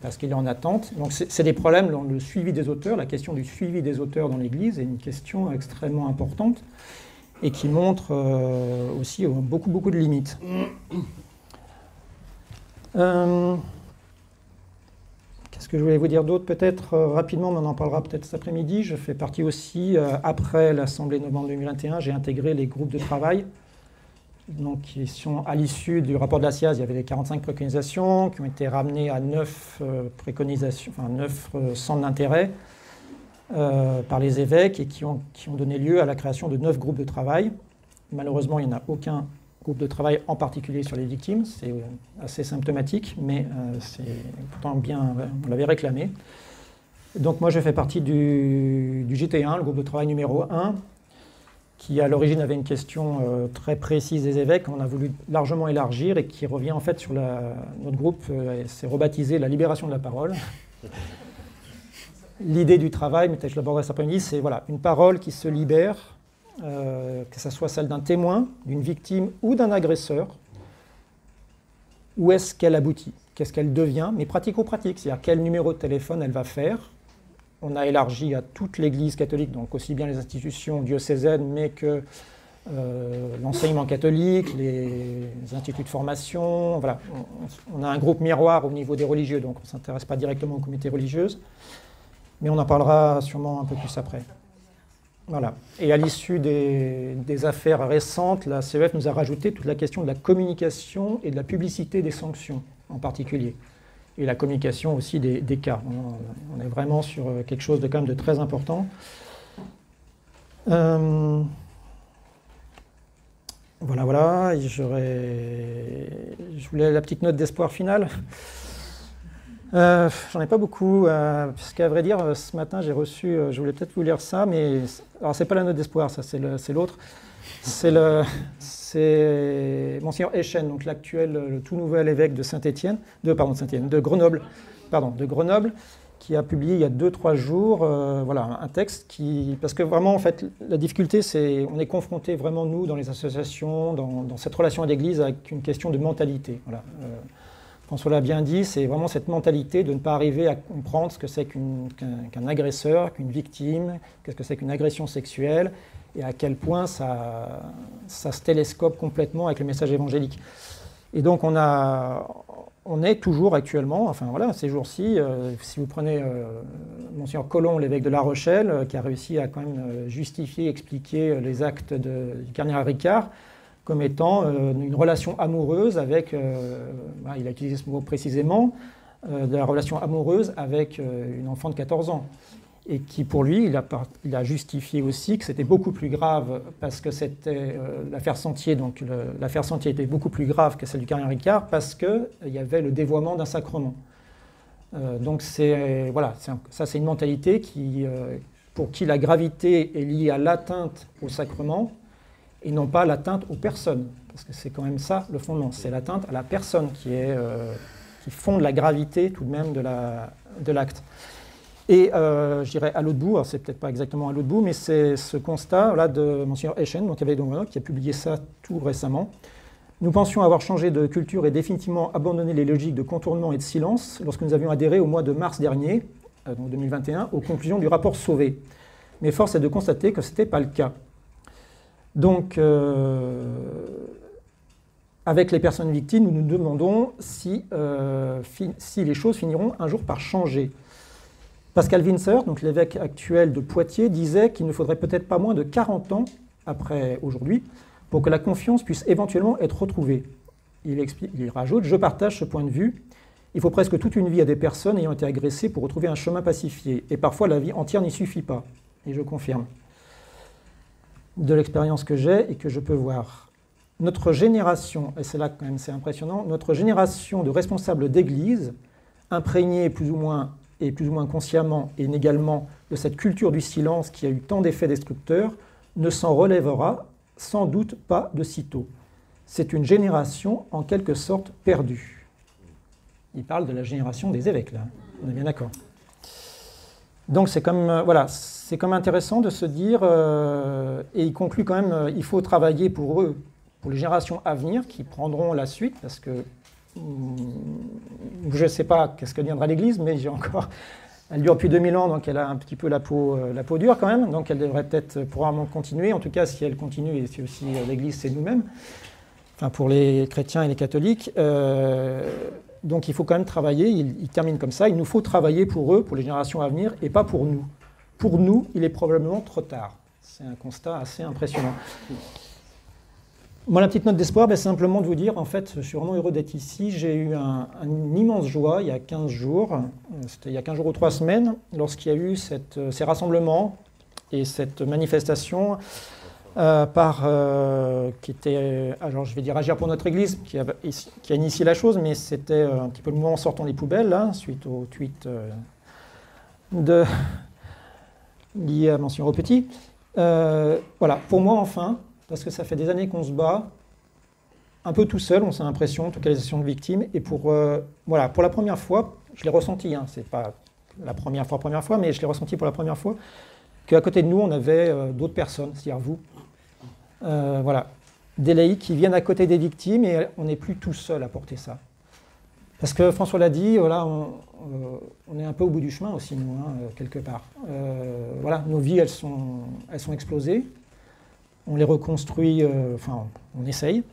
parce qu'il est en attente. Donc c'est des problèmes dans le suivi des auteurs. La question du suivi des auteurs dans l'Église est une question extrêmement importante et qui montre euh, aussi euh, beaucoup, beaucoup de limites. Euh, qu'est-ce que je voulais vous dire d'autre Peut-être rapidement, mais on en parlera peut-être cet après-midi. Je fais partie aussi, après l'Assemblée novembre 2021, j'ai intégré les groupes de travail. Donc, qui sont à l'issue du rapport de la SIAZ, il y avait les 45 préconisations qui ont été ramenées à 9 préconisations, enfin 9 centres d'intérêt. Euh, par les évêques et qui ont, qui ont, donné lieu à la création de neuf groupes de travail. Malheureusement, il n'y en a aucun groupe de travail en particulier sur les victimes. C'est euh, assez symptomatique, mais euh, c'est pourtant bien, on l'avait réclamé. Donc moi, je fais partie du, du, GT1, le groupe de travail numéro 1, qui à l'origine avait une question très précise des évêques, qu'on a voulu largement élargir et qui revient en fait sur notre groupe, c'est rebaptisé la libération de la parole. L'idée du travail, mais je l'aborderai cet après-midi, c'est voilà, une parole qui se libère, euh, que ce soit celle d'un témoin, d'une victime ou d'un agresseur. Où est-ce qu'elle aboutit? Qu'est-ce qu'elle devient? Mais pratico-pratique, c'est-à-dire quel numéro de téléphone elle va faire? On a élargi à toute l'Église catholique, donc aussi bien les institutions diocésaines, mais que euh, l'enseignement catholique, les instituts de formation. Voilà. On, a un groupe miroir au niveau des religieux, donc on ne s'intéresse pas directement aux communautés religieuses mais on en parlera sûrement un peu plus après. Voilà. Et à l'issue des, affaires récentes, la CEF nous a rajouté toute la question de la communication et de la publicité des sanctions en particulier. Et la communication aussi des, cas. On, est vraiment sur quelque chose de quand même de très important. Euh, voilà, voilà. Je voulais la petite note d'espoir finale. Euh, j'en ai pas beaucoup, euh, puisqu'à vrai dire, euh, ce matin, j'ai reçu, je voulais peut-être vous lire ça, mais alors c'est pas la note d'espoir, ça, c'est l'autre. C'est le, Echen, donc l'actuel, le tout nouvel évêque de Saint-Étienne, de pardon, Saint-Étienne, de Grenoble, pardon, de Grenoble, qui a publié il y a 2-3 jours euh, voilà, un texte qui. Parce que vraiment, en fait, la difficulté, c'est. On est confronté vraiment, nous, dans les associations, dans, cette relation à l'Église, avec une question de mentalité. Voilà. Euh, François l'a bien dit, c'est vraiment cette mentalité de ne pas arriver à comprendre ce que c'est qu'un agresseur, qu'une victime, qu'est-ce que c'est qu'une agression sexuelle, et à quel point ça, ça se télescope complètement avec le message évangélique. Et donc on, a, on est toujours actuellement, enfin voilà, ces jours-ci, euh, si vous prenez euh, Monseigneur Colomb, l'évêque de La Rochelle, euh, qui a réussi à quand même justifier, expliquer les actes de, du cardinal Ricard comme étant une relation amoureuse avec, bah, il a utilisé ce mot précisément, de la relation amoureuse avec une enfant de 14 ans et qui pour lui, il a, justifié aussi que c'était beaucoup plus grave parce que c'était euh, l'affaire Sentier, donc l'affaire Sentier était beaucoup plus grave que celle du Carien Ricard parce qu'il y avait le dévoiement d'un sacrement. Euh, donc c'est voilà, ça c'est une mentalité qui, euh, pour qui la gravité est liée à l'atteinte au sacrement et non pas l'atteinte aux personnes, parce que c'est quand même ça le fondement, c'est l'atteinte à la personne qui est qui fonde la gravité tout de même de l'acte. La, de et euh, je dirais à l'autre bout, c'est peut-être pas exactement à l'autre bout, mais c'est ce constat là de Monseigneur Eschen, donc, qui a publié ça tout récemment. Nous pensions avoir changé de culture et définitivement abandonné les logiques de contournement et de silence lorsque nous avions adhéré au mois de mars dernier, euh, donc 2021, aux conclusions du rapport Sauvé. Mais force est de constater que ce n'était pas le cas. Donc, euh, avec les personnes victimes, nous nous demandons si, si les choses finiront un jour par changer. Pascal Winzer, donc l'évêque actuel de Poitiers, disait qu'il ne faudrait peut-être pas moins de 40 ans après aujourd'hui pour que la confiance puisse éventuellement être retrouvée. Il, explique, il rajoute Je partage ce point de vue. Il faut presque toute une vie à des personnes ayant été agressées pour retrouver un chemin pacifié. Et parfois, la vie entière n'y suffit pas. Et je confirme. De l'expérience que j'ai et que je peux voir. Notre génération, et c'est là quand même c'est impressionnant, notre génération de responsables d'église, imprégnés plus ou moins et plus ou moins consciemment et inégalement de cette culture du silence qui a eu tant d'effets destructeurs, ne s'en relèvera sans doute pas de sitôt. C'est une génération en quelque sorte perdue. Il parle de la génération des évêques, là, on est bien d'accord. Donc c'est comme, euh, voilà, c'est comme intéressant de se dire, euh, et il conclut quand même, euh, il faut travailler pour eux, pour les générations à venir qui prendront la suite, parce que je ne sais pas qu'est-ce que deviendra l'Église, mais j'ai encore. Elle dure depuis 2000 ans, donc elle a un petit peu la peau, la peau dure quand même, donc elle devrait peut-être probablement continuer. En tout cas, si elle continue, et si aussi l'Église, c'est nous-mêmes, enfin pour les chrétiens et les catholiques. Donc il faut quand même travailler, il, il, termine comme ça, il nous faut travailler pour eux, pour les générations à venir, et pas pour nous. Pour nous, il est probablement trop tard. C'est un constat assez impressionnant. Moi, la petite note d'espoir, ben, c'est simplement de vous dire, en fait, je suis vraiment heureux d'être ici. J'ai eu un, une immense joie il y a 15 jours, euh, c'était il y a 15 jours ou 3 semaines, lorsqu'il y a eu euh, ces rassemblements et cette manifestation euh, par, qui était, alors je vais dire Agir pour notre Église, qui a, a initié la chose, mais c'était un petit peu le mouvement Sortons les poubelles, là, suite au tweet de, lié à Monsieur Petit. voilà, pour moi, enfin, parce que ça fait des années qu'on se bat, un peu tout seul, on s'est l'impression, en tout cas de victimes. Et pour, euh, voilà, pour la première fois, je l'ai ressenti, hein, c'est pas la première fois, première fois, mais je l'ai ressenti pour la première fois, qu'à côté de nous, on avait euh, d'autres personnes, c'est-à-dire vous. Euh, voilà, des laïcs qui viennent à côté des victimes et on n'est plus tout seul à porter ça. Parce que François l'a dit, voilà, on, est un peu au bout du chemin aussi, nous, hein, quelque part. voilà, nos vies, elles sont, elles sont explosées on les reconstruit, euh, enfin, on essaye.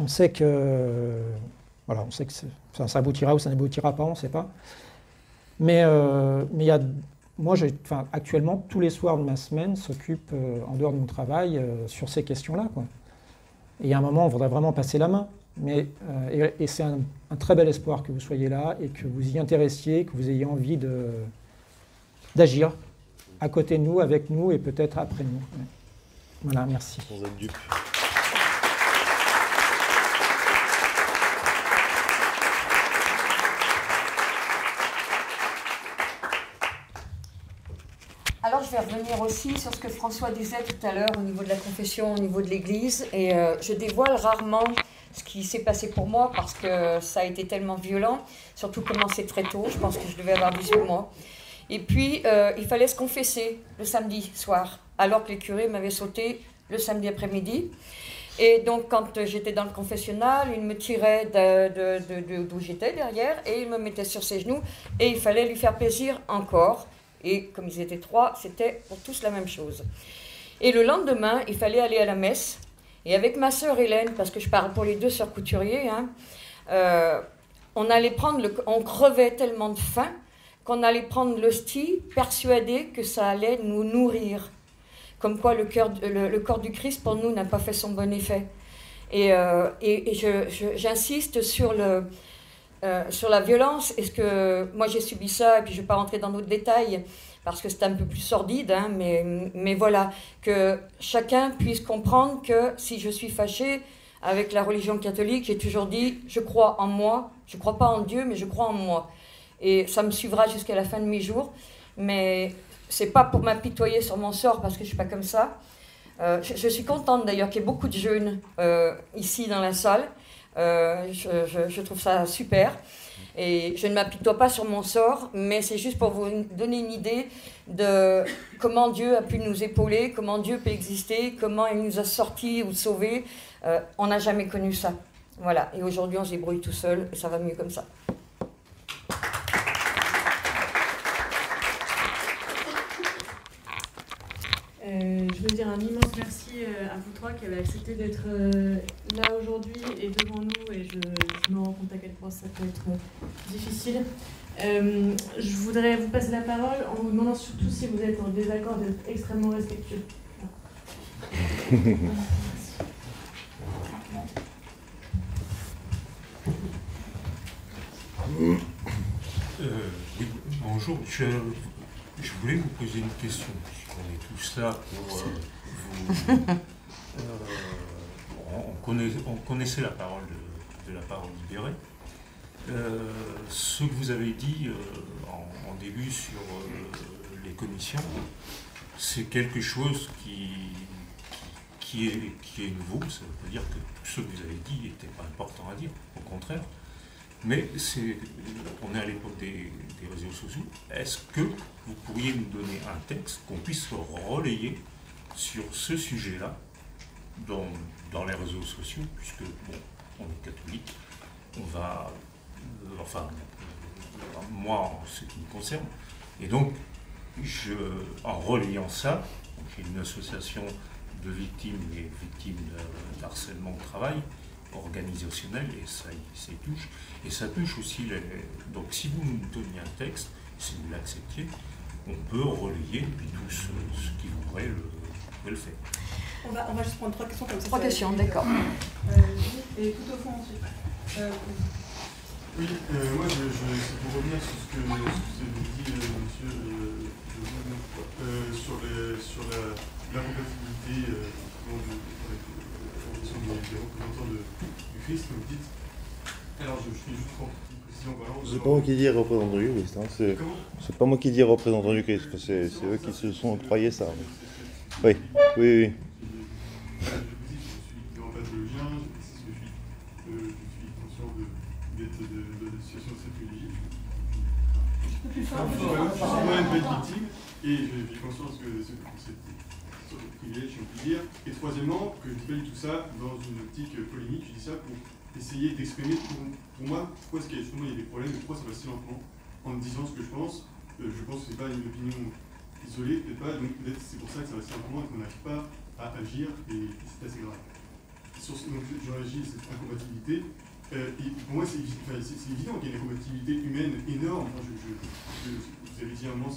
On sait que, voilà, on sait que ça, aboutira ou ça n'aboutira pas, on ne sait pas. Mais euh, mais y a, moi, enfin, actuellement, tous les soirs de ma semaine s'occupe, euh, en dehors de mon travail, sur ces questions-là. Et a un moment, on voudrait vraiment passer la main. Mais, et, c'est un, très bel espoir que vous soyez là et que vous y intéressiez, que vous ayez envie d'agir à côté de nous, avec nous et peut-être après nous. Voilà, merci. Revenir aussi sur ce que François disait tout à l'heure au niveau de la confession, au niveau de l'Église. Et euh, je dévoile rarement ce qui s'est passé pour moi parce que ça a été tellement violent, surtout commencé très tôt, je pense que je devais avoir 18 mois. Et puis, euh, il fallait se confesser le samedi soir, alors que les curés m'avaient sauté le samedi après-midi. Et donc, quand j'étais dans le confessionnal, il me tirait d'où j'étais derrière et il me mettait sur ses genoux et il fallait lui faire plaisir encore. Et comme ils étaient trois, c'était pour tous la même chose. Et le lendemain, il fallait aller à la messe. Et avec ma sœur Hélène, parce que je parle pour les deux sœurs couturiers, hein, euh, on allait prendre on crevait tellement de faim qu'on allait prendre l'hostie, persuadé que ça allait nous nourrir. Comme quoi le, le, corps du Christ, pour nous, n'a pas fait son bon effet. Et, euh, et, j'insiste sur, le, euh, sur la violence. Est-ce que moi j'ai subi ça, et puis je ne vais pas rentrer dans d'autres détails, parce que c'est un peu plus sordide, hein, mais, mais voilà, que chacun puisse comprendre que si je suis fâchée avec la religion catholique, j'ai toujours dit, je crois en moi, je ne crois pas en Dieu, mais je crois en moi et ça me suivra jusqu'à la fin de mes jours. Mais c'est pas pour m'apitoyer sur mon sort parce que je suis pas comme ça. Euh, je, suis contente d'ailleurs qu'il y ait beaucoup de jeunes euh, ici dans la salle. Euh, je, trouve ça super. Et je ne m'apitoie pas sur mon sort, mais c'est juste pour vous donner une idée de comment Dieu a pu nous épauler, comment Dieu peut exister, comment il nous a sortis ou sauvés. on n'a jamais connu ça. Voilà. Et aujourd'hui, on se débrouille tout seul et ça va mieux comme ça. Euh, je veux dire un immense merci euh, à vous trois qui avez accepté d'être euh, là aujourd'hui et devant nous et je, me rends compte à quel point ça peut être difficile. je voudrais vous passer la parole en vous demandant surtout si vous êtes en désaccord d'être extrêmement respectueux. bonjour. Je voulais vous poser une question on est tous là pour euh, vous. Euh, on, connaissait la parole de, la parole libérée. Euh, ce que vous avez dit en, début sur les commissions, c'est quelque chose qui, est, qui est nouveau. Ça veut dire que tout ce que vous avez dit n'était pas important à dire, au contraire. Mais on est à l'époque des, réseaux sociaux. Est-ce que vous pourriez nous donner un texte qu'on puisse relayer sur ce sujet-là dans, les réseaux sociaux, puisque, bon, on est catholique, on va, euh, enfin, moi, en ce qui me concerne, et donc, en relayant ça, j'ai une association de victimes et victimes d'harcèlement au travail, organisationnel et ça, ça touche. Et ça touche aussi les... Donc si vous nous donniez un texte, si vous l'acceptiez, on peut relayer puis tout ce, qui voudrait le, le faire. On va, on va juste prendre trois questions comme ça. Trois questions, d'accord. Euh, et tout au fond ensuite. Euh, oui, euh, moi je, je, c'est pour revenir sur ce que, vous avez dit, euh, monsieur, euh, sur, les, sur la, la compatibilité des, représentants de, du Christ, vous dites. Alors, je, je fais juste une précision. C'est pas moi qui dis représentant du Christ. Hein. C'est, c'est pas moi qui dis représentant du Christ. C'est, c'est eux qui se sont octroyés ça. Oui, oui, oui. Euh, et j'ai conscience que ce, Et troisièmement, que je dis pas du tout ça dans une optique polémique, je dis ça pour essayer d'exprimer pour, moi pourquoi est-ce qu'il y, a, des problèmes et pourquoi ça va si lentement en disant ce que je pense. Euh, je pense que ce n'est pas une opinion isolée, peut-être pas, donc peut-être c'est pour ça que ça va si lentement et qu'on n'arrive pas à agir et, c'est assez grave. Sur, donc j'en agis cette incompatibilité. Euh, pour moi, c'est évident qu'il y a une incompatibilité humaine énorme. Je, je, vous avez dit un moment,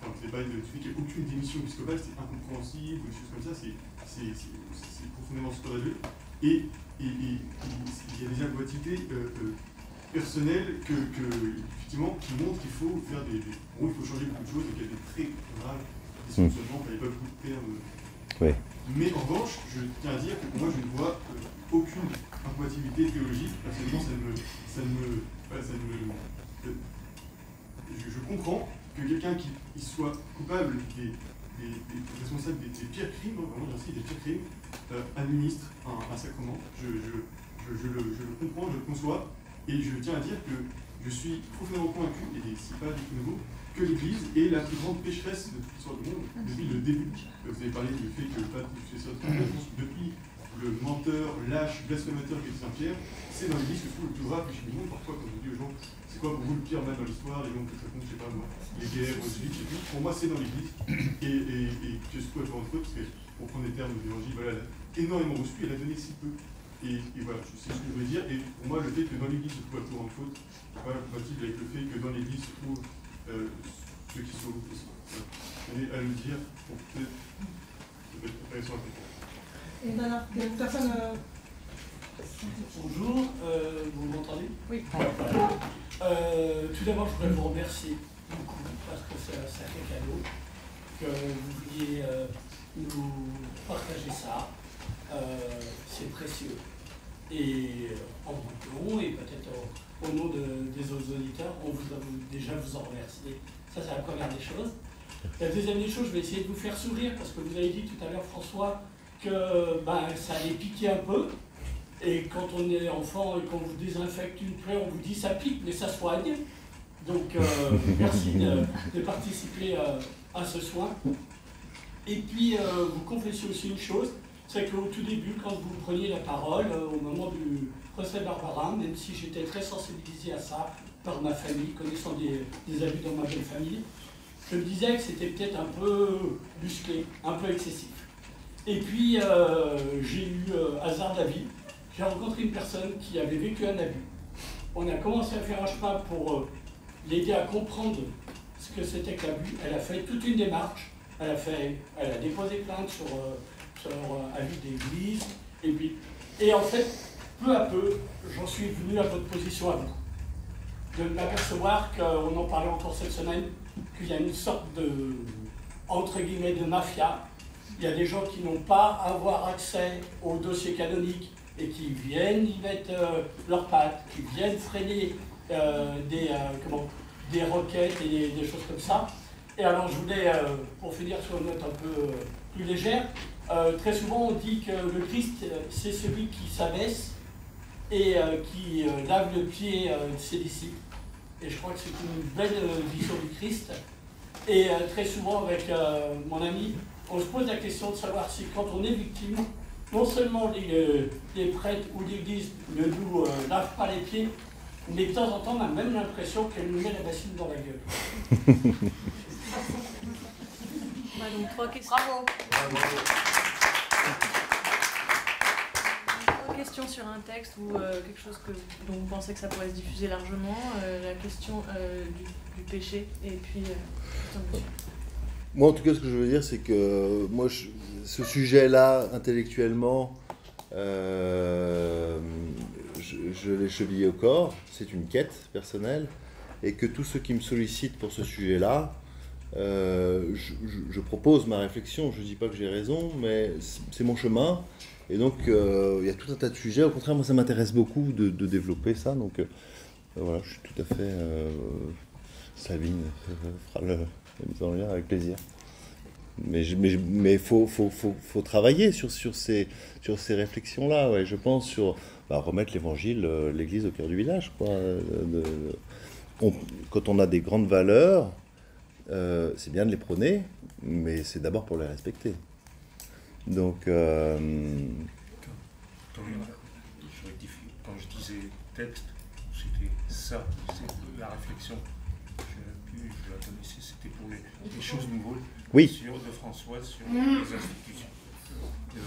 enfin, vous pas de a aucune démission épiscopale, c'est incompréhensible, des choses comme ça, c'est profondément scandaleux. Et, il y a des incompatibilités euh, euh, personnelles que, que, effectivement, qui montrent qu'il faut faire des, Bon, il faut changer beaucoup de choses qu'il y a des très graves dysfonctionnements, il n'y a pas beaucoup de termes. Mais en revanche, je tiens à dire que moi, je ne vois euh, aucune incompatibilité théologique. Absolument, ça me. Ça me, ça me je, je comprends que quelqu'un qui, soit coupable des, des, responsables des, pires crimes, vraiment des pires crimes, euh, administre un, sacrement. Je, le, comprends, je le conçois, et je tiens à dire que je suis profondément convaincu, et c'est pas du tout nouveau, que l'Église est la plus grande pécheresse de toute l'histoire du monde depuis le début. Vous avez parlé du fait que le pape depuis le menteur, lâche, blasphémateur qui est Saint-Pierre, c'est dans l'Église que se trouve le plus grave péché du monde. Parfois, quand on dit aux gens, c'est quoi pour vous le pire mal dans l'histoire, les gens qui racontent, je sais pas moi, les guerres, Auschwitz et pour moi c'est dans l'Église. Et, et, et que ce soit entre autres, parce que pour prendre les termes de l'évangile, voilà, elle a énormément reçu, elle a donné si peu. Et, et voilà, c'est ce que je veux dire. Et pour moi, le fait que dans l'Église se trouve la plus grande faute, n'est pas compatible avec le fait que dans l'Église se trouvent euh, ceux qui sont. On est à le dire pour peut-être ça peut être intéressant à. Et personne. euh, Bonjour, euh, vous m'entendez? Oui. Euh, tout d'abord, je voudrais vous remercier beaucoup parce que c'est un sacré cadeau que vous vouliez euh, nous partager ça. C'est précieux. Et en votre nom et peut-être au, au nom de- des autres auditeurs, on voudrait vous- déjà vous en remercier. Ça, c'est la première des choses. La deuxième des choses, je vais essayer de vous faire sourire parce que vous avez dit tout à l'heure, François, que ben, ça allait piquer un peu. Et quand on est enfant et qu'on vous désinfecte une plaie, on vous dit ça pique, mais ça soigne. Donc euh, merci de, de participer euh, à ce soin. Et puis euh, vous confessez aussi une chose, c'est qu'au tout début, quand vous preniez la parole, au moment du procès Barbara, même si j'étais très sensibilisé à ça par ma famille, connaissant des, des abus dans ma belle famille, je me disais que c'était peut-être un peu musclé, un peu excessif. Et puis euh, j'ai eu euh, hasard de j'ai rencontré une personne qui avait vécu un abus. On a commencé à faire un chemin pour euh, l'aider à comprendre ce que c'était que l'abus. Elle a fait toute une démarche. Elle a, fait, elle a déposé plainte sur, sur avis d'église. Et, puis, et en fait, peu à peu, j'en suis venu à votre position à vous. De m'apercevoir qu'on en parlait encore cette semaine, qu'il y a une sorte de, entre guillemets, de mafia. Il y a des gens qui n'ont pas à avoir accès au dossier canonique et qui viennent y mettre euh, leurs pattes, qui viennent freiner euh, des, euh, comment, des requêtes et des, des choses comme ça. Et alors je voulais, pour finir sur une note un peu plus légère, très souvent on dit que le Christ, c'est celui qui s'abaisse et qui lave le pied de ses disciples. Et je crois que c'est une belle vision du Christ. Et très souvent avec mon ami, on se pose la question de savoir si quand on est victime, non seulement les, euh, les prêtres ou l'Église ne nous euh, lavent pas les pieds, mais de temps en temps on a même l'impression qu'elle nous met la bassine dans la gueule. Ouais, donc trois questions. Bravo. Trois questions sur un texte ou euh, quelque chose que, dont vous pensez que ça pourrait se diffuser largement. euh, la question euh, du, du péché et puis. Moi, en tout cas, ce que je veux dire, c'est que moi, ce sujet-là, intellectuellement, euh, je, l'ai chevillé au corps. C'est une quête personnelle. Et que tous ceux qui me sollicitent pour ce sujet-là, euh, je, propose ma réflexion. Je ne dis pas que j'ai raison, mais c'est mon chemin. Et donc, euh, il y a tout un tas de sujets. Au contraire, moi, ça m'intéresse beaucoup de, développer ça. Donc, voilà, je suis tout à fait. Sabine fera la en lien avec plaisir. Mais il mais, faut, faut, faut, faut travailler sur, ces, réflexions-là, ouais, je pense, sur bah, remettre l'évangile, euh, l'église au cœur du village. Quoi, euh, quand on a des grandes valeurs, euh, c'est bien de les prôner, mais c'est d'abord pour les respecter. Donc, Quand je disais texte, c'était ça, la réflexion. Je, plus, je la connaissais, c'était pour les, les choses nouvelles Oui. sur, de François sur Mm. les institutions. Euh,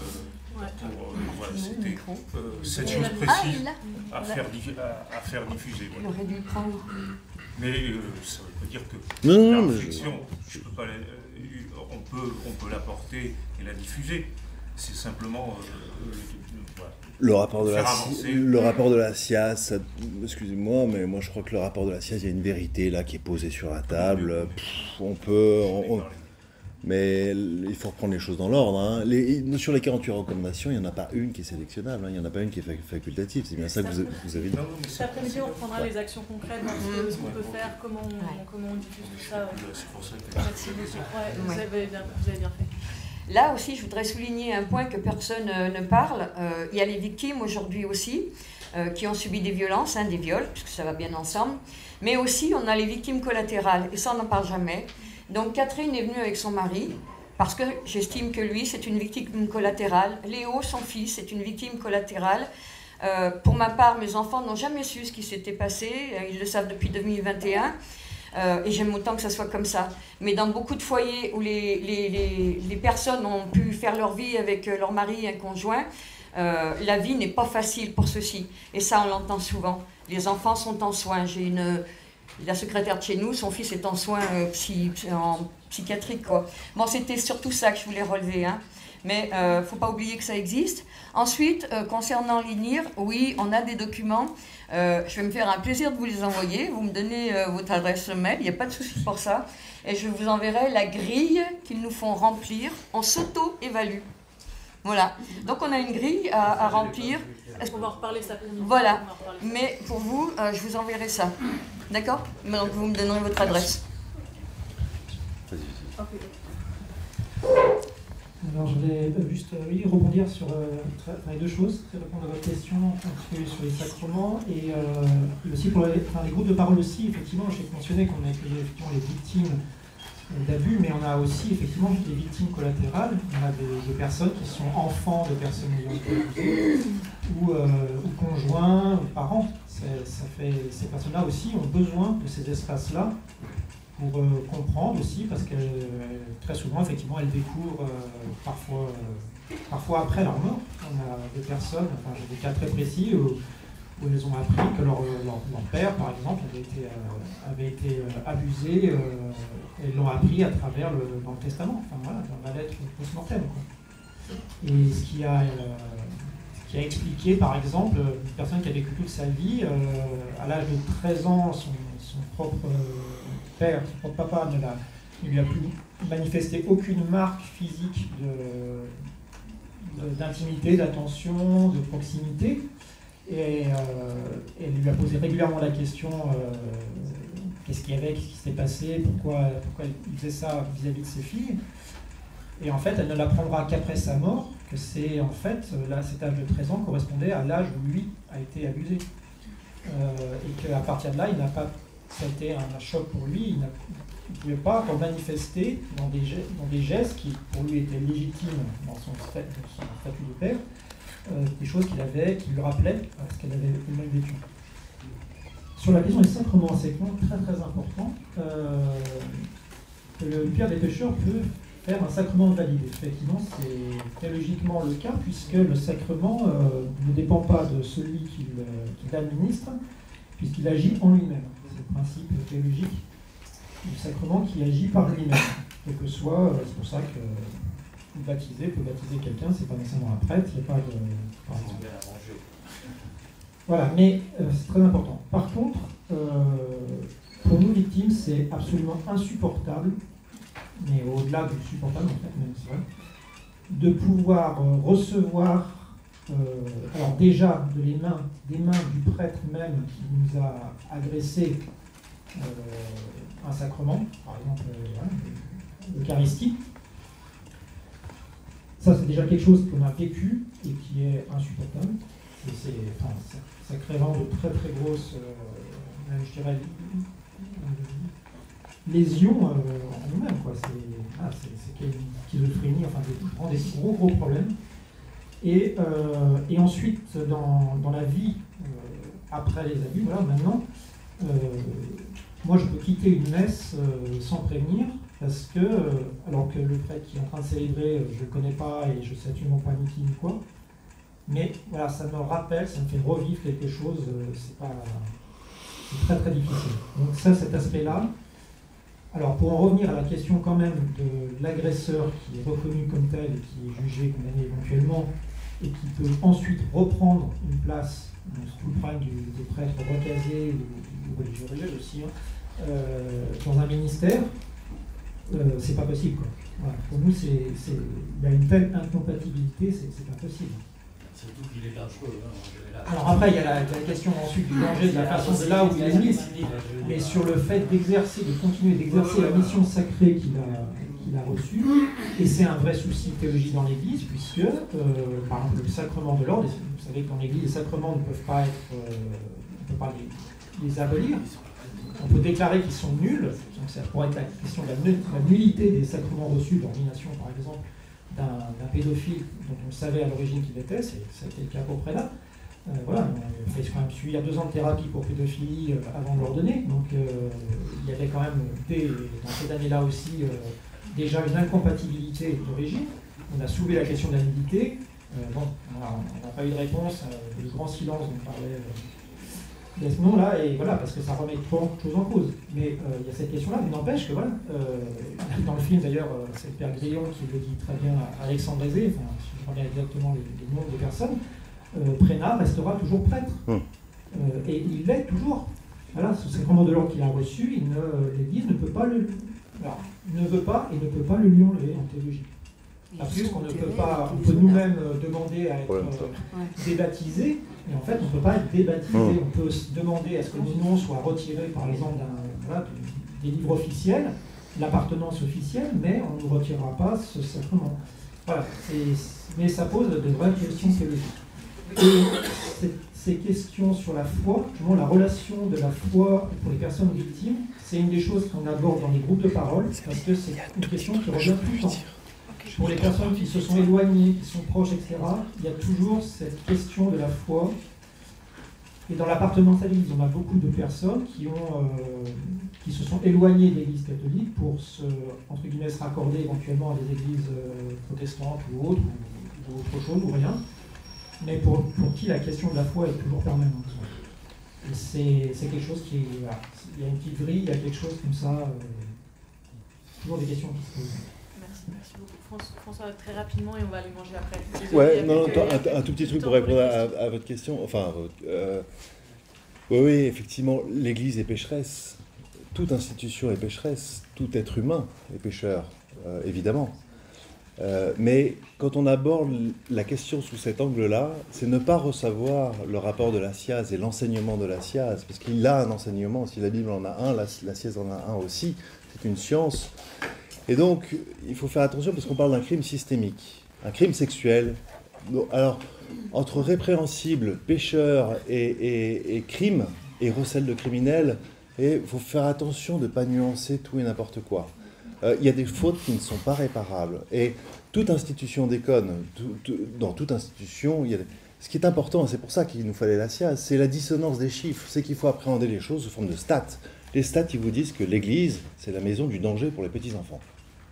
Ouais. pour, euh, voilà, c'était euh, cette chose précise Ah, à, faire, à, à faire diffuser. Il voilà. aurait dû le prendre. Mais euh, ça ne veut pas dire que Non, non, la non, mais je- réflexion, je peux pas la- euh, on peut, on peut l'apporter et la diffuser. C'est simplement euh, le- rapport, de la, le rapport de la SIAS, excusez-moi, mais moi je crois que le rapport de la SIAS, il y a une vérité là qui est posée sur la table. Pff, on peut. on- on- mais il faut reprendre les choses dans l'ordre. hein. Les- sur les 48 recommandations, il n'y en a pas une qui est sélectionnable, hein. il n'y en a pas une qui est fac- facultative. C'est bien ça que vous, vous avez dit. Cet après-midi, on reprendra les actions concrètes, ce ce qu'on peut faire, comment on, comment on diffuse tout ça. C'est pour ça que- Merci beaucoup. Ouais, vous, avez bien, vous avez bien fait. Là aussi, je voudrais souligner un point que personne ne parle. il y a les victimes aujourd'hui aussi, qui ont subi des violences, hein, des viols, puisque ça va bien ensemble. Mais aussi, on a les victimes collatérales, et ça, on n'en parle jamais. Donc, Catherine est venue avec son mari, parce que j'estime que lui, c'est une victime collatérale. Léo, son fils, est une victime collatérale. Euh, pour ma part, mes enfants n'ont jamais su ce qui s'était passé. Euh, ils le savent depuis 2021. Euh, et j'aime autant que ça soit comme ça. Mais dans beaucoup de foyers où les, les, les, personnes ont pu faire leur vie avec leur mari et un conjoint, la vie n'est pas facile pour ceux-ci. Et ça, on l'entend souvent. Les enfants sont en soins. J'ai une, la secrétaire de chez nous, son fils est en soins en psychiatrique. Quoi. Bon, c'était surtout ça que je voulais relever. Hein. Mais il ne faut pas oublier que ça existe. Ensuite, euh, concernant l'INIR, oui, on a des documents. Euh, je vais me faire un plaisir de vous les envoyer. Vous me donnez euh, votre adresse mail, il n'y a pas de souci pour ça. Et je vous enverrai la grille qu'ils nous font remplir. On s'auto-évalue. Voilà. Donc on a une grille à, remplir. Est-ce qu'on va en reparler ça Voilà. Mais pour vous, je vous enverrai ça. D'accord? Donc vous me donnerez votre adresse. Alors, je voulais euh, juste euh, rebondir sur euh, deux choses, répondre à votre question sur les sacrements et, aussi pour les, groupes de parole aussi, effectivement, j'ai mentionné qu'on a effectivement les victimes d'abus, mais on a aussi effectivement des victimes collatérales. On a des, personnes qui sont enfants de personnes ou conjoints, ou parents. Ça fait, ces personnes-là aussi ont besoin de ces espaces-là euh, comprendre aussi, parce que euh, très souvent, effectivement, elles découvrent euh, parfois, parfois après leur mort. On a des personnes, enfin j'ai des cas très précis où, où elles ont appris que leur, leur, père, par exemple, avait été, avait été abusé, et l'ont appris à travers le, dans le testament, enfin voilà, dans la lettre post-mortem. Et ce qui a qui a expliqué, par exemple, une personne qui a vécu toute sa vie, à l'âge de 13 ans, son, son propre père, son papa ne, lui a plus manifesté aucune marque physique d'intimité, d'attention, de proximité. Et euh, elle lui a posé régulièrement la question euh, qu'est-ce qu'il y avait, qu'est-ce qui s'était passé, pourquoi, pourquoi il faisait ça vis-à-vis de ses filles. Et en fait, elle ne l'apprendra qu'après sa mort, que c'est en fait, là, cet âge de 13 ans correspondait à l'âge où lui a été abusé. Euh, et qu'à partir de là, il n'a pas ça a été un choc pour lui. Il ne pouvait pas manifester dans des, gestes qui, pour lui, étaient légitimes dans son, statut de père, euh, des choses qu'il avait, qui lui rappelaient ce qu'elle avait lui-même vécu. Sur la question des sacrements, c'est très très important. Euh, le pire des pécheurs peut faire un sacrement validé. Effectivement, c'est théologiquement le cas, puisque le sacrement euh, ne dépend pas de celui qui l'administre, puisqu'il agit en lui-même principe théologique du sacrement qui agit par lui-même. Quel que soit, euh, c'est pour ça que baptiser peut baptiser quelqu'un, c'est pas nécessairement un prêtre, il n'y a pas de. Voilà, mais euh, c'est très important. Par contre, euh, pour nous victimes, c'est absolument insupportable, mais au-delà du supportable en fait, même c'est vrai, de pouvoir recevoir, alors déjà de les mains, des mains du prêtre même qui nous a agressés euh, un sacrement, par exemple euh, l'Eucharistie. Ça, c'est déjà quelque chose qu'on a vécu et qui est insupportable. C'est, enfin, ça, crée vraiment de très très grosses, euh, je dirais, lésions en nous-mêmes. C'est, ah, c'est, une schizophrénie, enfin des, des gros gros problèmes. Et, et ensuite, dans, dans la vie après les abus, voilà, maintenant, moi, je peux quitter une messe euh, sans prévenir, parce que, euh, alors que le prêtre qui est en train de célébrer, euh, je ne le connais pas et je sais absolument pas ni qui ni quoi, mais voilà, ça me rappelle, ça me fait revivre quelque chose, c'est pas. très très difficile. Donc, ça, cet aspect-là. Alors, pour en revenir à la question quand même de l'agresseur qui est reconnu comme tel et qui est jugé, condamné éventuellement, et qui peut ensuite reprendre une place, tout le problème des prêtres recasés ou, ou religieux aussi, hein, euh, dans un ministère, euh, c'est pas possible. Pour nous, c'est, il y a une telle incompatibilité, c'est, pas possible. Surtout qu'il est dangereux. Hein, Alors après, il y, a la, question ensuite du danger, de la façon de là où il est mis. Mais sur le fait d'exercer, de continuer d'exercer la mission sacrée qu'il a, qu'il a reçu. Et c'est un vrai souci théologique dans l'Église, puisque, euh, par exemple, le sacrement de l'ordre, vous savez qu'en Église, les sacrements ne peuvent pas être. Euh, on ne peut pas les, abolir. On peut déclarer qu'ils sont nuls, donc ça pourrait être la question de la, nullité des sacrements reçus, d'ordination par exemple, d'un pédophile dont on savait à l'origine qu'il était, ça a été le cas pour Prélat. Euh, voilà, il a quand même suivi deux ans de thérapie pour pédophilie euh, avant de l'ordonner. Donc il y avait quand même, dans cette année-là aussi, déjà une incompatibilité d'origine. On a soulevé la question de la nudité. bon, on n'a pas eu de réponse, le grand silence dont parlait de ce nom-là, et voilà, parce que ça remet trop de choses en cause. Mais il y a cette question-là, mais n'empêche que voilà, dans le film d'ailleurs, c'est le père Grillon qui le dit très bien à Alexandre Aizé, enfin, si je reviens exactement les, les noms des personnes, euh, Prénat restera toujours prêtre. Hum. Euh, et il l'est toujours. Voilà, ce sacrement de l'ordre qu'il a reçu, l'Église ne peut pas le, ne veut pas et ne peut pas le lui enlever en théologie. Plus qu'on ne peut pas, on peut nous-mêmes euh, demander à être débaptisé, mais en fait on ne peut pas être débaptisé. Hum. On peut demander à ce que nos noms soient retirés par exemple des livres officiels, l'appartenance officielle, mais on ne retirera pas ce sacrement. Voilà, mais ça pose de vraies questions théologiques. Et ces questions sur la foi, justement la relation de la foi pour les personnes victimes, c'est une des choses qu'on aborde dans les groupes de parole, parce que c'est une question qui revient tout le temps. Pour les personnes qui se sont éloignées, qui sont proches, etc., il y a toujours cette question de la foi. Et dans l'appartenance à l'Église, on a beaucoup de personnes qui, ont, euh, qui se sont éloignées de l'Église catholique pour se, entre guillemets, se raccorder éventuellement à des églises euh, protestantes ou autres, ou autre chose, ou rien mais pour, qui la question de la foi est toujours permanente. C'est quelque chose qui est. Il y a une petite vrille, il y a quelque chose comme ça. Euh, toujours des questions qui se posent. Merci, merci beaucoup. François, très rapidement, et on va aller manger après. ouais, non, un, tout petit truc pour répondre à, votre question. Enfin, euh, oui, oui, effectivement, l'Église est pécheresse. Toute institution est pécheresse. Tout être humain est pécheur, euh, évidemment. Euh, mais quand on aborde la question sous cet angle-là, c'est ne pas recevoir le rapport de la SIAZ et l'enseignement de la SIAZ, parce qu'il a un enseignement, si la Bible en a un, la, la en a un aussi, c'est une science. Et donc, il faut faire attention parce qu'on parle d'un crime systémique, un crime sexuel. Alors, entre répréhensible, pécheur et, et crime, et recel de criminel, il faut faire attention de ne pas nuancer tout et n'importe quoi. Euh, il y a des fautes qui ne sont pas réparables. Et toute institution déconne. dans toute institution, il y a ce qui est important, c'est pour ça qu'il nous fallait la science, c'est la dissonance des chiffres. C'est qu'il faut appréhender les choses sous forme de stats. Les stats, ils vous disent que l'Église, c'est la maison du danger pour les petits-enfants.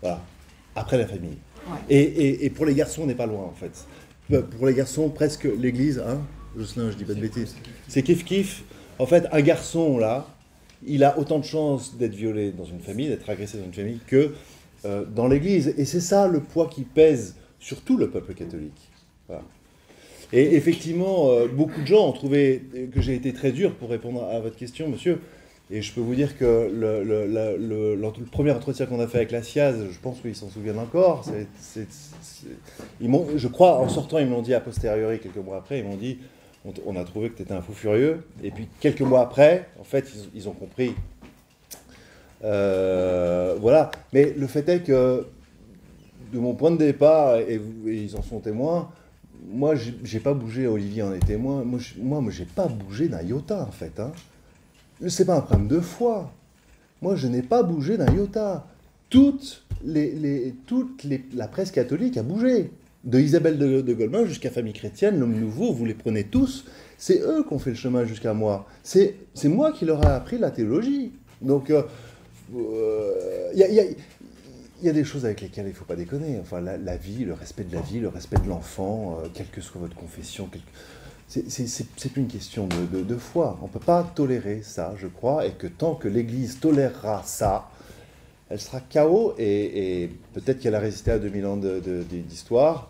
Voilà. Après la famille. Et, pour les garçons, on n'est pas loin, en fait. Euh, pour les garçons, presque l'Église, hein, Jocelyn, je dis pas de bêtises. C'est kiff-kiff. En fait, un garçon, là, il a autant de chances d'être violé dans une famille, d'être agressé dans une famille, que euh, dans l'Église. Et c'est ça le poids qui pèse sur tout le peuple catholique. Et effectivement, euh, beaucoup de gens ont trouvé que j'ai été très dur pour répondre à votre question, monsieur. Et je peux vous dire que le, premier entretien qu'on a fait avec la SIAZ, je pense qu'ils s'en souviennent encore. je crois, en sortant, ils m'ont dit a posteriori, quelques mois après, ils m'ont dit on, a trouvé que tu étais un fou furieux. Et puis quelques mois après, en fait, ils, ont compris. Euh, voilà. Mais le fait est que, de mon point de départ, et, ils en sont témoins, moi, j'ai pas bougé, Olivier en est témoin, moi, moi, j'ai pas bougé d'un iota, en fait. Hein. C'est pas un problème de foi. Moi, je n'ai pas bougé d'un iota. Toute la presse catholique a bougé de Isabelle de, de jusqu'à Famille Chrétienne, l'homme nouveau, vous les prenez tous, c'est eux qui ont fait le chemin jusqu'à moi. C'est moi qui leur ai appris la théologie. Donc, il euh, euh, y, a, des choses avec lesquelles il ne faut pas déconner. Enfin, la, vie, le respect de la vie, le respect de l'enfant, euh, quelle que soit votre confession. C'est plus une question de, foi. On ne peut pas tolérer ça, je crois, et que tant que l'Église tolérera ça, elle sera chaos et, peut-être qu'elle a résisté à 2000 ans d'histoire.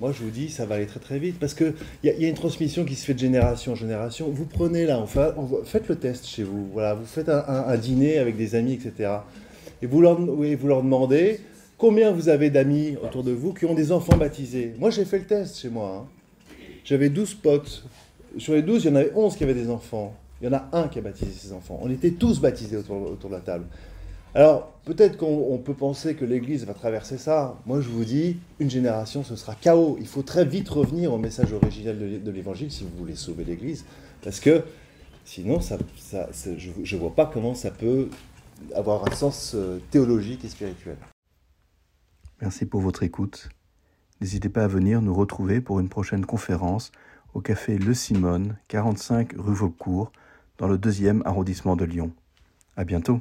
Moi, je vous dis, ça va aller très très vite parce qu'il y, y, a une transmission qui se fait de génération en génération. Vous prenez là, faites le test chez vous. Voilà, vous faites un, dîner avec des amis, etc. Et vous leur, vous leur demandez combien vous avez d'amis autour de vous qui ont des enfants baptisés. Moi, j'ai fait le test chez moi. Hein. J'avais 12 potes. Sur les 12, il y en avait 11 qui avaient des enfants. Il y en a un qui a baptisé ses enfants. On était tous baptisés autour, autour de la table. Alors, peut-être qu'on peut penser que l'Église va traverser ça. Moi, je vous dis, une génération, ce sera chaos. Il faut très vite revenir au message originel de l'Évangile si vous voulez sauver l'Église. Parce que sinon, ça, je ne vois pas comment ça peut avoir un sens euh, théologique et spirituel. Merci pour votre écoute. N'hésitez pas à venir nous retrouver pour une prochaine conférence au café Le Simone, 45 rue Vaucourt, dans le deuxième arrondissement de Lyon. À bientôt.